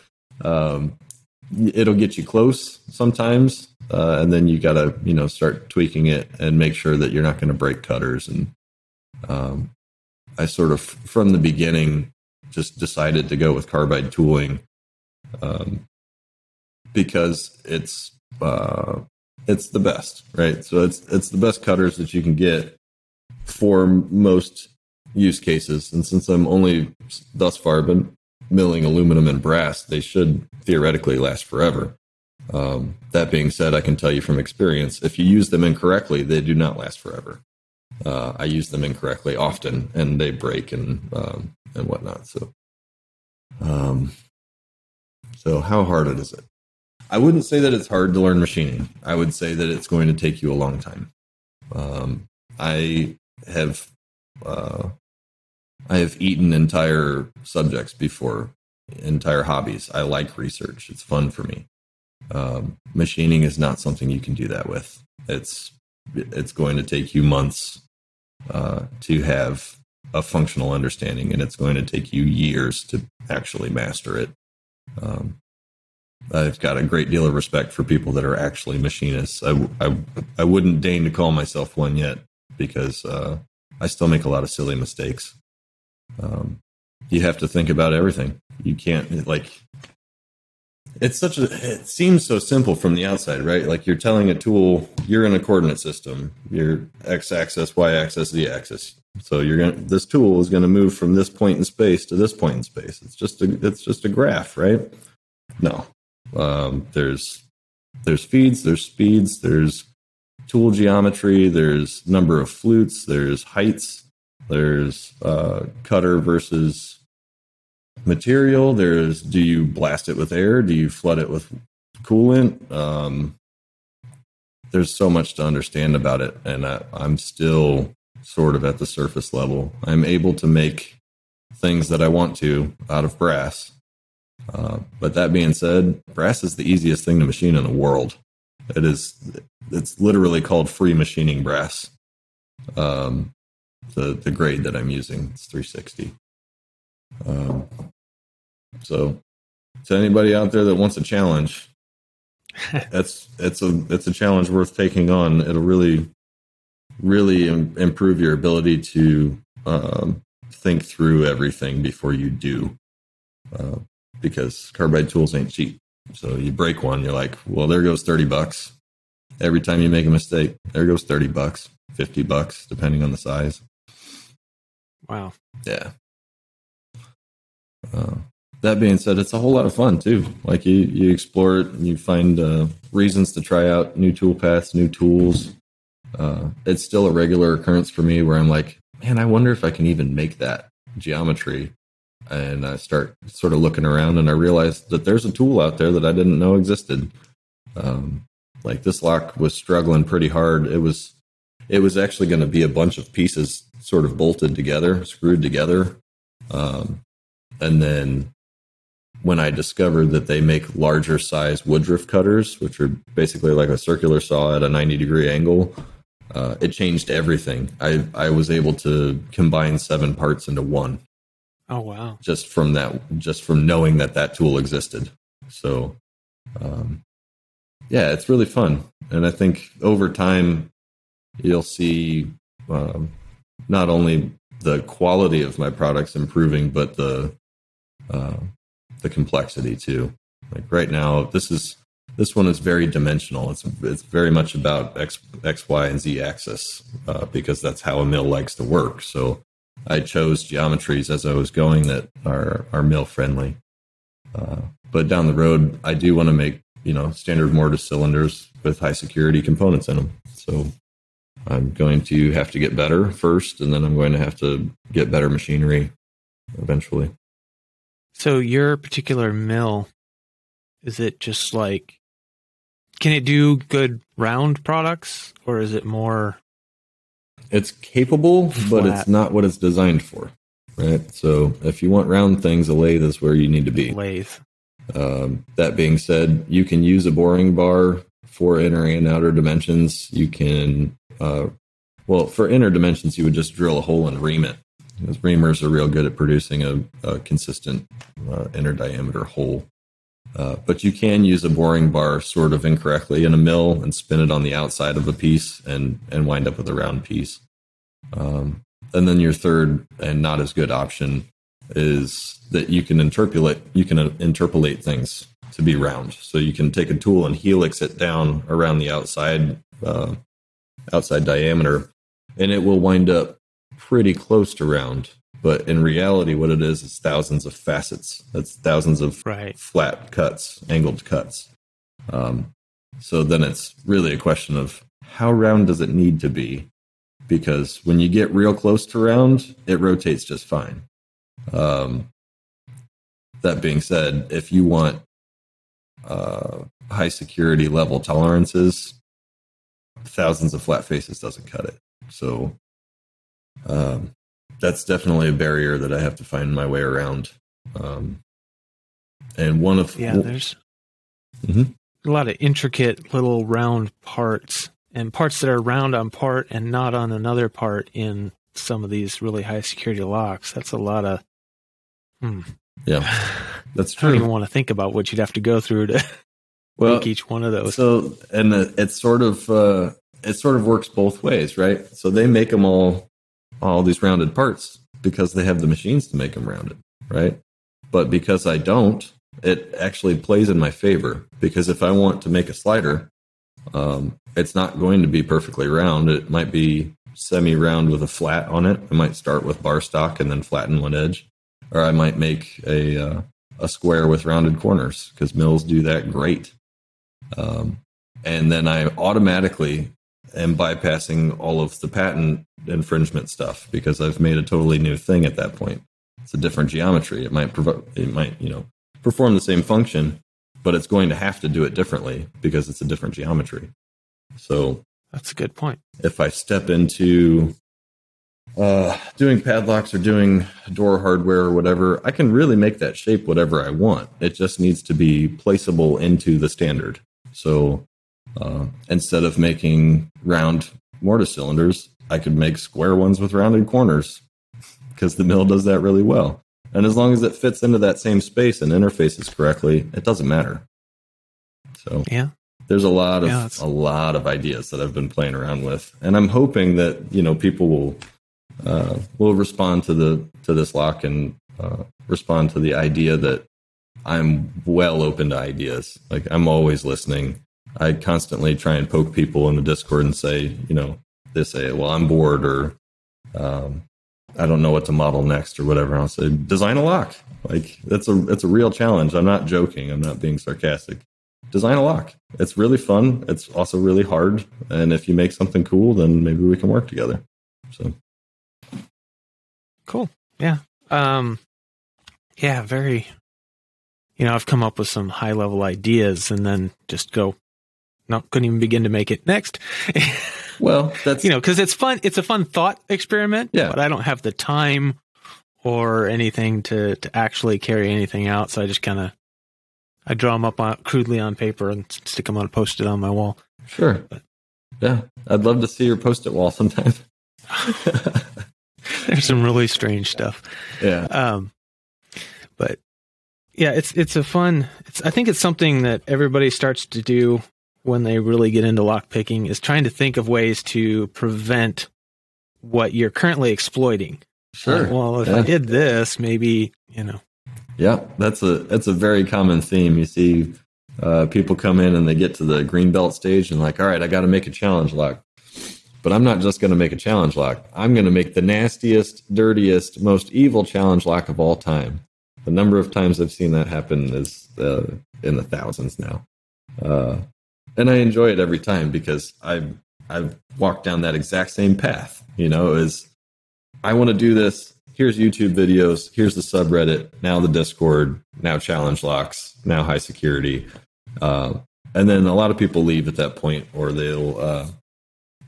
Um, it'll get you close sometimes, uh, and then you got to you know start tweaking it and make sure that you're not going to break cutters. And um, I sort of from the beginning just decided to go with carbide tooling um, because it's uh, it's the best, right? So it's it's the best cutters that you can get for most use cases. And since I'm only thus far been milling aluminum and brass, they should theoretically last forever. Um, that being said, I can tell you from experience, if you use them incorrectly, they do not last forever. Uh, I use them incorrectly often, and they break and um, and whatnot. So, um, so how hard is it? I wouldn't say that it's hard to learn machining. I would say that it's going to take you a long time. Um, I have uh, I have eaten entire subjects before, entire hobbies. I like research. It's fun for me. Um, machining is not something you can do that with. It's it's going to take you months uh, to have a functional understanding, and it's going to take you years to actually master it. Um, I've got a great deal of respect for people that are actually machinists. I, I, I wouldn't deign to call myself one yet because uh, I still make a lot of silly mistakes. Um, you have to think about everything. You can't like. It's such a. It seems so simple from the outside, right? Like you're telling a tool, you're in a coordinate system. Your x-axis, y-axis, z-axis. So you're gonna. This tool is going to move from this point in space to this point in space. It's just a. It's just a graph, right? No, um, there's there's feeds, there's speeds, there's tool geometry, there's number of flutes, there's heights, there's uh, cutter versus material. There's do you blast it with air? Do you flood it with coolant? Um, there's so much to understand about it, and I, I'm still sort of at the surface level. I'm able to make things that I want to out of brass. Uh, but that being said, brass is the easiest thing to machine in the world. It is. It's literally called free machining brass. Um, the the grade that I'm using it's 360. Um, so, to anybody out there that wants a challenge, that's it's a it's a challenge worth taking on. It'll really really Im- improve your ability to um, think through everything before you do, uh, because carbide tools ain't cheap. So you break one, you're like, well, there goes thirty bucks. Every time you make a mistake, there goes thirty bucks, fifty bucks, depending on the size. Wow. Yeah. Uh, that being said, it's a whole lot of fun too. Like you, you explore it, and you find uh, reasons to try out new tool paths, new tools. Uh, it's still a regular occurrence for me where I'm like, man, I wonder if I can even make that geometry and I start sort of looking around, and I realize that there's a tool out there that I didn't know existed. Um, like this lock was struggling pretty hard. It was it was actually going to be a bunch of pieces sort of bolted together, screwed together, um, and then when I discovered that they make larger size woodruff cutters, which are basically like a circular saw at a 90 degree angle, uh, it changed everything. I, I was able to combine seven parts into one. Oh, wow. Just from that, just from knowing that that tool existed. So, um, yeah, it's really fun. And I think over time, you'll see um, not only the quality of my products improving, but the uh, the complexity too. Like right now, this is this one is very dimensional. It's it's very much about x x y and z axis uh, because that's how a mill likes to work. So I chose geometries as I was going that are are mill friendly. Uh, but down the road, I do want to make you know standard mortise cylinders with high security components in them. So I'm going to have to get better first, and then I'm going to have to get better machinery eventually. So your particular mill, is it just like can it do good round products or is it more It's capable, but it's not what it's designed for. Right. So if you want round things, a lathe is where you need to be. lathe? Um, that being said, you can use a boring bar for inner and outer dimensions. You can, uh, well, for inner dimensions, you would just drill a hole and ream it. Because reamers are real good at producing a, a consistent uh, inner diameter hole. Uh, but you can use a boring bar sort of incorrectly in a mill and spin it on the outside of a piece and, and wind up with a round piece. Um, and then your third and not as good option is that you can interpolate you can uh, interpolate things to be round. So you can take a tool and helix it down around the outside uh, outside diameter, and it will wind up pretty close to round. But in reality, what it is is thousands of facets. That's thousands of Right. flat cuts, angled cuts. Um, so then it's really a question of how round does it need to be? Because when you get real close to round, it rotates just fine. Um, that being said, if you want uh, high security level tolerances, thousands of flat faces doesn't cut it. So um, that's definitely a barrier that I have to find my way around. Um, and one of Yeah, there's Mhm. a lot of intricate little round parts and parts that are round on part and not on another part in some of these really high security locks. That's a lot of. Hmm. yeah, that's I don't even want to think about what you'd have to go through to Well, make each one of those. So, and it's sort of uh, it sort of works both ways, right? So they make them all all these rounded parts because they have the machines to make them rounded, right? But because I don't, it actually plays in my favor because if I want to make a slider, um, it's not going to be perfectly round. It might be semi-round with a flat on it. I might start with bar stock and then flatten one edge, or I might make a uh, a square with rounded corners because mills do that great. Um, and then I automatically am bypassing all of the patent infringement stuff because I've made a totally new thing at that point. It's a different geometry. It might provo- it might you know perform the same function, but it's going to have to do it differently because it's a different geometry. So That's a good point. if I step into uh, doing padlocks or doing door hardware or whatever, I can really make that shape whatever I want. It just needs to be placeable into the standard. So uh, instead of making round mortise cylinders, I could make square ones with rounded corners because the mill does that really well. And as long as it fits into that same space and interfaces correctly, it doesn't matter. So Yeah. there's a lot of Yeah, a lot of ideas that I've been playing around with, and I'm hoping that you know people will uh, will respond to the to this lock and uh, respond to the idea that I'm well open to ideas. Like I'm always listening. I constantly try and poke people in the Discord and say, you know, they say, "Well, I'm bored," or um, "I don't know what to model next," or whatever. I'll say, "Design a lock." Like that's a that's a real challenge. I'm not joking. I'm not being sarcastic design a lock. It's really fun. It's also really hard. And if you make something cool, then maybe we can work together. So Cool. Yeah. Um, Yeah, very. You know, I've come up with some high level ideas and then just go, no, couldn't even begin to make it. Next. Well, that's you know, because it's fun. It's a fun thought experiment. Yeah. But I don't have the time or anything to to actually carry anything out, so I just kind of I draw them up on, crudely on paper and stick them on a post it on my wall. sure. Yeah, I'd love to see your post-it wall sometime. There's some really strange stuff. yeah, Um, but yeah, it's it's a fun. It's I think it's something that everybody starts to do when they really get into lock picking is trying to think of ways to prevent what you're currently exploiting. sure. Like, well, if Yeah. I did this, maybe you know. Yeah, that's a that's a very common theme. You see uh, people come in and they get to the green belt stage and like, all right, I got to make a challenge lock. But I'm not just going to make a challenge lock. I'm going to make the nastiest, dirtiest, most evil challenge lock of all time. The number of times I've seen that happen is uh, in the thousands now, uh, and I enjoy it every time because I've I've walked down that exact same path. You know, is I want to do this. Here's YouTube videos. Here's the subreddit. Now the Discord. Now challenge locks. Now high security. Uh, and then a lot of people leave at that point, or they'll uh,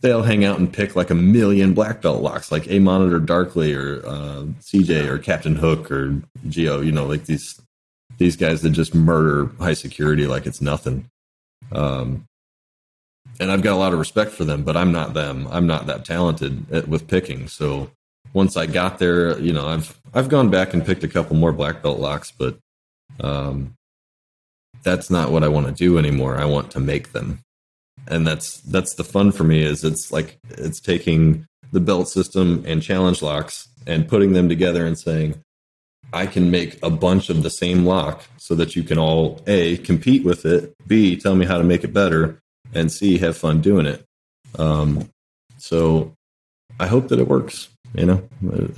they'll hang out and pick like a million black belt locks, like A Monitor Darkly or uh, CJ or Captain Hook or Geo. You know, like these these guys that just murder high security like it's nothing. Um, and I've got a lot of respect for them, but I'm not them. I'm not that talented at, with picking. So once I got there, you know, I've I've gone back and picked a couple more black belt locks, but um, that's not what I want to do anymore. I want to make them, and that's that's the fun for me. Is it's like it's taking the belt system and challenge locks and putting them together and saying, I can make a bunch of the same lock so that you can all a compete with it, b tell me how to make it better, and c have fun doing it. Um, so I hope that it works. You know,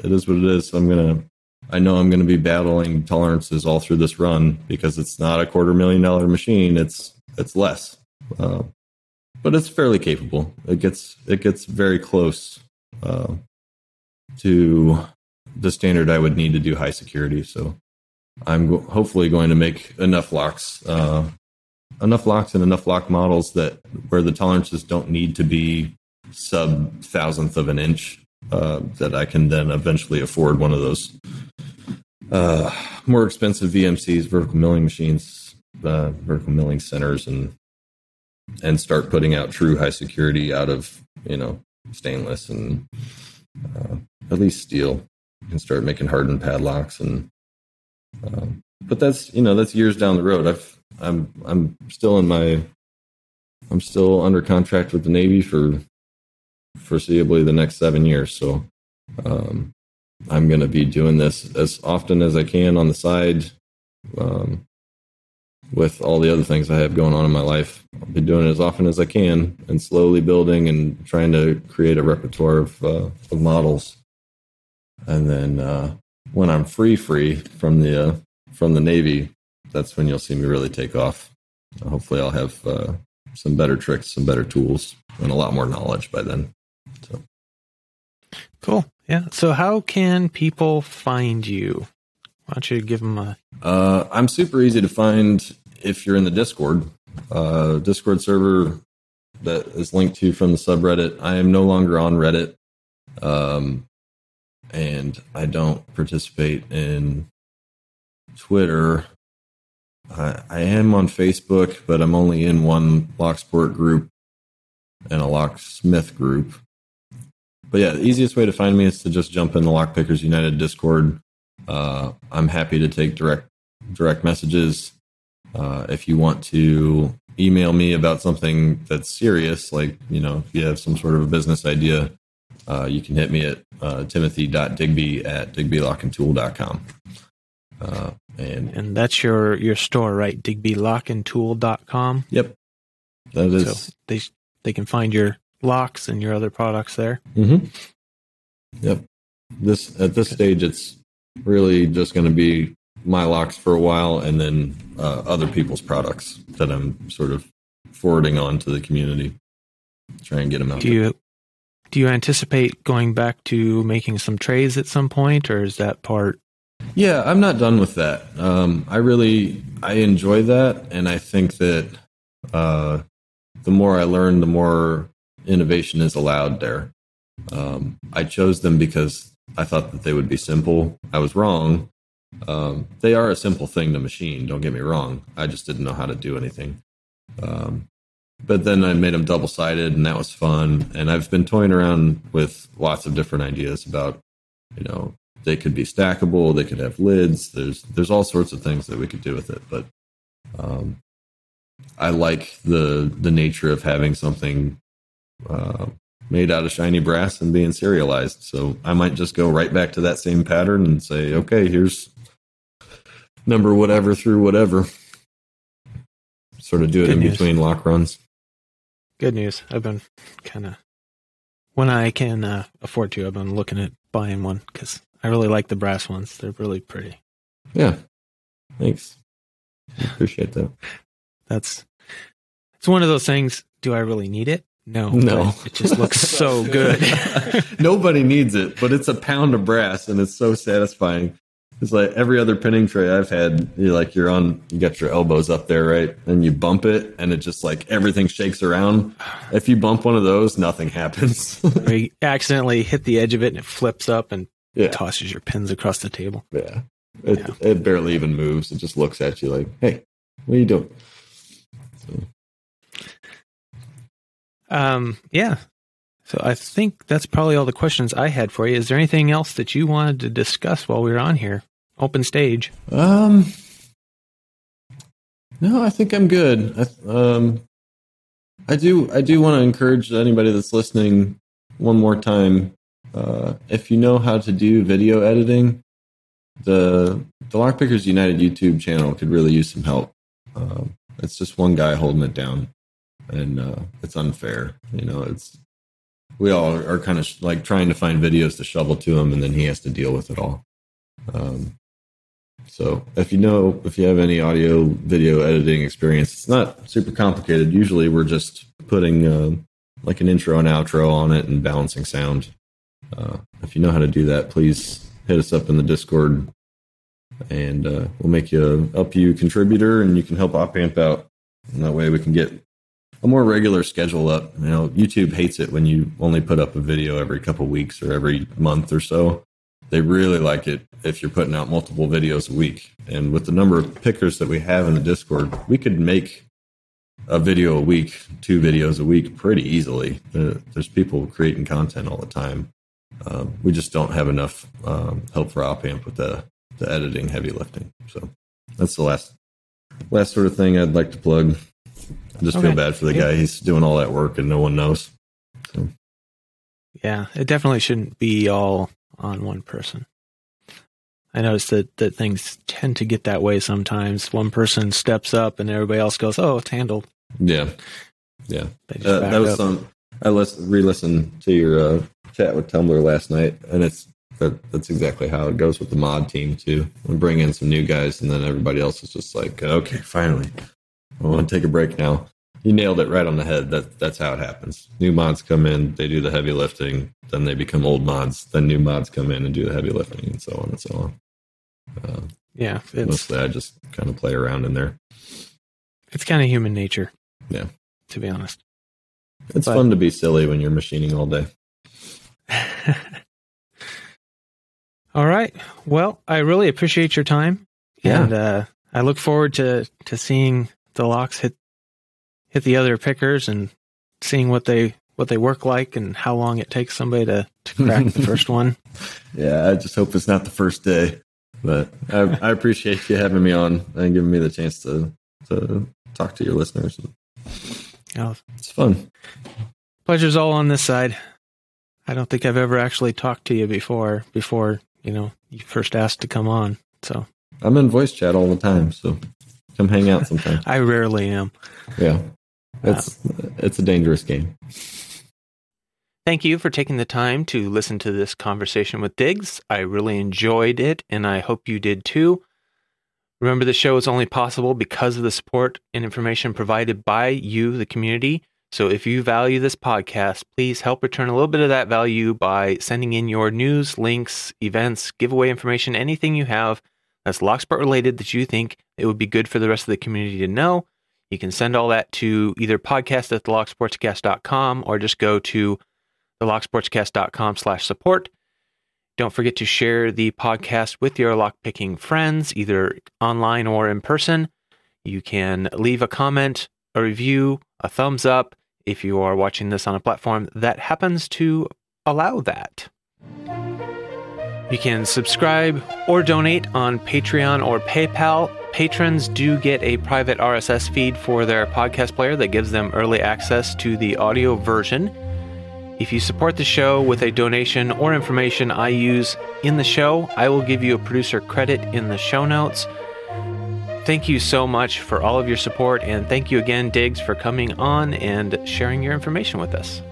it is what it is. I'm gonna. I know I'm going to be battling tolerances all through this run because it's not a quarter million dollar machine. It's it's less, uh, but it's fairly capable. It gets it gets very close uh, to the standard I would need to do high security. So I'm go- hopefully going to make enough locks, uh, enough locks and enough lock models that where the tolerances don't need to be sub thousandth of an inch. Uh, that I can then eventually afford one of those uh, more expensive VMCs, vertical milling machines, uh, vertical milling centers, and and start putting out true high security out of you know stainless and uh, at least steel. Can start making hardened padlocks and. Um, but that's you know that's years down the road. I've I'm I'm still in my I'm still under contract with the Navy for foreseeably the next seven years. So um, I'm going to be doing this as often as I can on the side um, with all the other things I have going on in my life. I'll be doing it as often as I can and slowly building and trying to create a repertoire of, uh, of models. And then uh, when I'm free, free from the uh, from the Navy, that's when you'll see me really take off. Hopefully, I'll have uh, some better tricks, some better tools, and a lot more knowledge by then. So. Cool. Yeah. So how can people find you? Why don't you give them a Uh, I'm super easy to find if you're in the Discord. Uh, Discord server that is linked to from the subreddit. I am no longer on Reddit, um, and I don't participate in Twitter. I, I am on Facebook, but I'm only in one Locksport group and a Locksmith group. But yeah, the easiest way to find me is to just jump in the Lockpickers United Discord. Uh, I'm happy to take direct direct messages. Uh, if you want to email me about something that's serious, like you know, if you have some sort of a business idea, uh, you can hit me at uh, timothy.digby at digbylockandtool.com. Uh, and and that's your your store, right? digbylockandtool.com. yep, that is. So they they can find your locks and your other products there. Mm-hmm. Yep. This at this stage, it's really just going to be my locks for a while, and then uh, other people's products that I'm sort of forwarding on to the community. Try and get them out. Do you do you anticipate going back to making some trays at some point, or is that part Yeah, I'm not done with that. Um, I really I enjoy that, and I think that uh, the more I learn, the more innovation is allowed there. Um, I chose them because I thought that they would be simple. I was wrong. Um, they are a simple thing to machine. Don't get me wrong. I just didn't know how to do anything. Um, but then I made them double sided, and that was fun. And I've been toying around with lots of different ideas about, you know, they could be stackable, they could have lids. There's there's all sorts of things that we could do with it. But um, I like the the nature of having something uh, made out of shiny brass and being serialized. So I might just go right back to that same pattern and say, okay, here's number whatever through whatever. Sort of do it Good in news. between lock runs. Good news. I've been kind of when I can uh, afford to. I've been looking at buying one because I really like the brass ones. They're really pretty. Yeah. Thanks. I appreciate that. That's it's one of those things. Do I really need it? No, No. It just looks so good. Nobody needs it, but it's a pound of brass and it's so satisfying. It's like every other pinning tray I've had, you're like you're on you got your elbows up there, right? And you bump it and it just like everything shakes around. If you bump one of those, nothing happens. You accidentally hit the edge of it and it flips up and yeah. tosses your pins across the table. Yeah. It, Yeah. it barely even moves. It just looks at you like, hey, what are you doing? So, Um, yeah. So I think that's probably all the questions I had for you. Is there anything else that you wanted to discuss while we were on here? Open stage. um, no, I think I'm good. I, um, I do. I do want to encourage anybody that's listening one more time. Uh, if you know how to do video editing, the the Lockpickers United YouTube channel could really use some help. Um, it's just one guy holding it down, and uh, it's unfair. You know, it's we all are kind of like trying to find videos to shovel to him, and then he has to deal with it all. Um, so if you know if you have any audio video editing experience, it's not super complicated. Usually, we're just putting uh, like an intro and outro on it and balancing sound. Uh, if you know how to do that, please hit us up in the Discord, and uh, we'll make you a LPU contributor, and you can help OpAmp out. And that way, we can get a more regular schedule up. You know, YouTube hates it when you only put up a video every couple weeks or every month or so. They really like it if you're putting out multiple videos a week. And with the number of pickers that we have in the Discord, we could make a video a week, two videos a week pretty easily. There's people creating content all the time. Um, we just don't have enough um, help for OpAmp with the, the editing, heavy lifting. So that's the last last sort of thing I'd like to plug. I just Okay. feel bad for the Yeah. guy. He's doing all that work and no one knows. Yeah, it definitely shouldn't be all on one person. I noticed that, that things tend to get that way sometimes. One person steps up and everybody else goes, "Oh, it's handled." Yeah, yeah. Uh, that was up. some. I listen, re-listened to your uh, chat with Tumblr last night, and it's that, that's exactly how it goes with the mod team too. We bring in some new guys, and then everybody else is just like, okay, finally, I want to take a break now. You nailed it right on the head. That that's how it happens. New mods come in, they do the heavy lifting, then they become old mods. Then new mods come in and do the heavy lifting, and so on and so on. Uh, yeah, it's mostly, I just kind of play around in there. it's kind of human nature. Yeah. to be honest. It's But- fun to be silly when you're machining all day. All right. Well, I really appreciate your time, Yeah. and uh, I look forward to to seeing the locks hit hit the other pickers and seeing what they what they work like and how long it takes somebody to, to crack the first one. Yeah, I just hope it's not the first day. But I, I appreciate you having me on and giving me the chance to to talk to your listeners. Know, It's fun. pleasure's all on this side. I don't think I've ever actually talked to you before. Before you know, you first asked to come on. So I'm in voice chat all the time, so come hang out sometime. I rarely am. Yeah, it's uh, it's a dangerous game. Thank you for taking the time to listen to this conversation with Digs. I really enjoyed it, and I hope you did too. Remember, the show is only possible because of the support and information provided by you, the community. So if you value this podcast, please help return a little bit of that value by sending in your news, links, events, giveaway information, anything you have that's Locksport related that you think it would be good for the rest of the community to know. You can send all that to either podcast at thelocksportscast.com or just go to thelocksportscast.com slash support. Don't forget to share the podcast with your lockpicking friends, either online or in person. You can leave a comment, a review, a thumbs up if you are watching this on a platform that happens to allow that. You can subscribe or donate on Patreon or PayPal. Patrons do get a private RSS feed for their podcast player that gives them early access to the audio version. If you support the show with a donation or information I use in the show, I will give you a producer credit in the show notes. Thank you so much for all of your support, and thank you again, Digs, for coming on and sharing your information with us.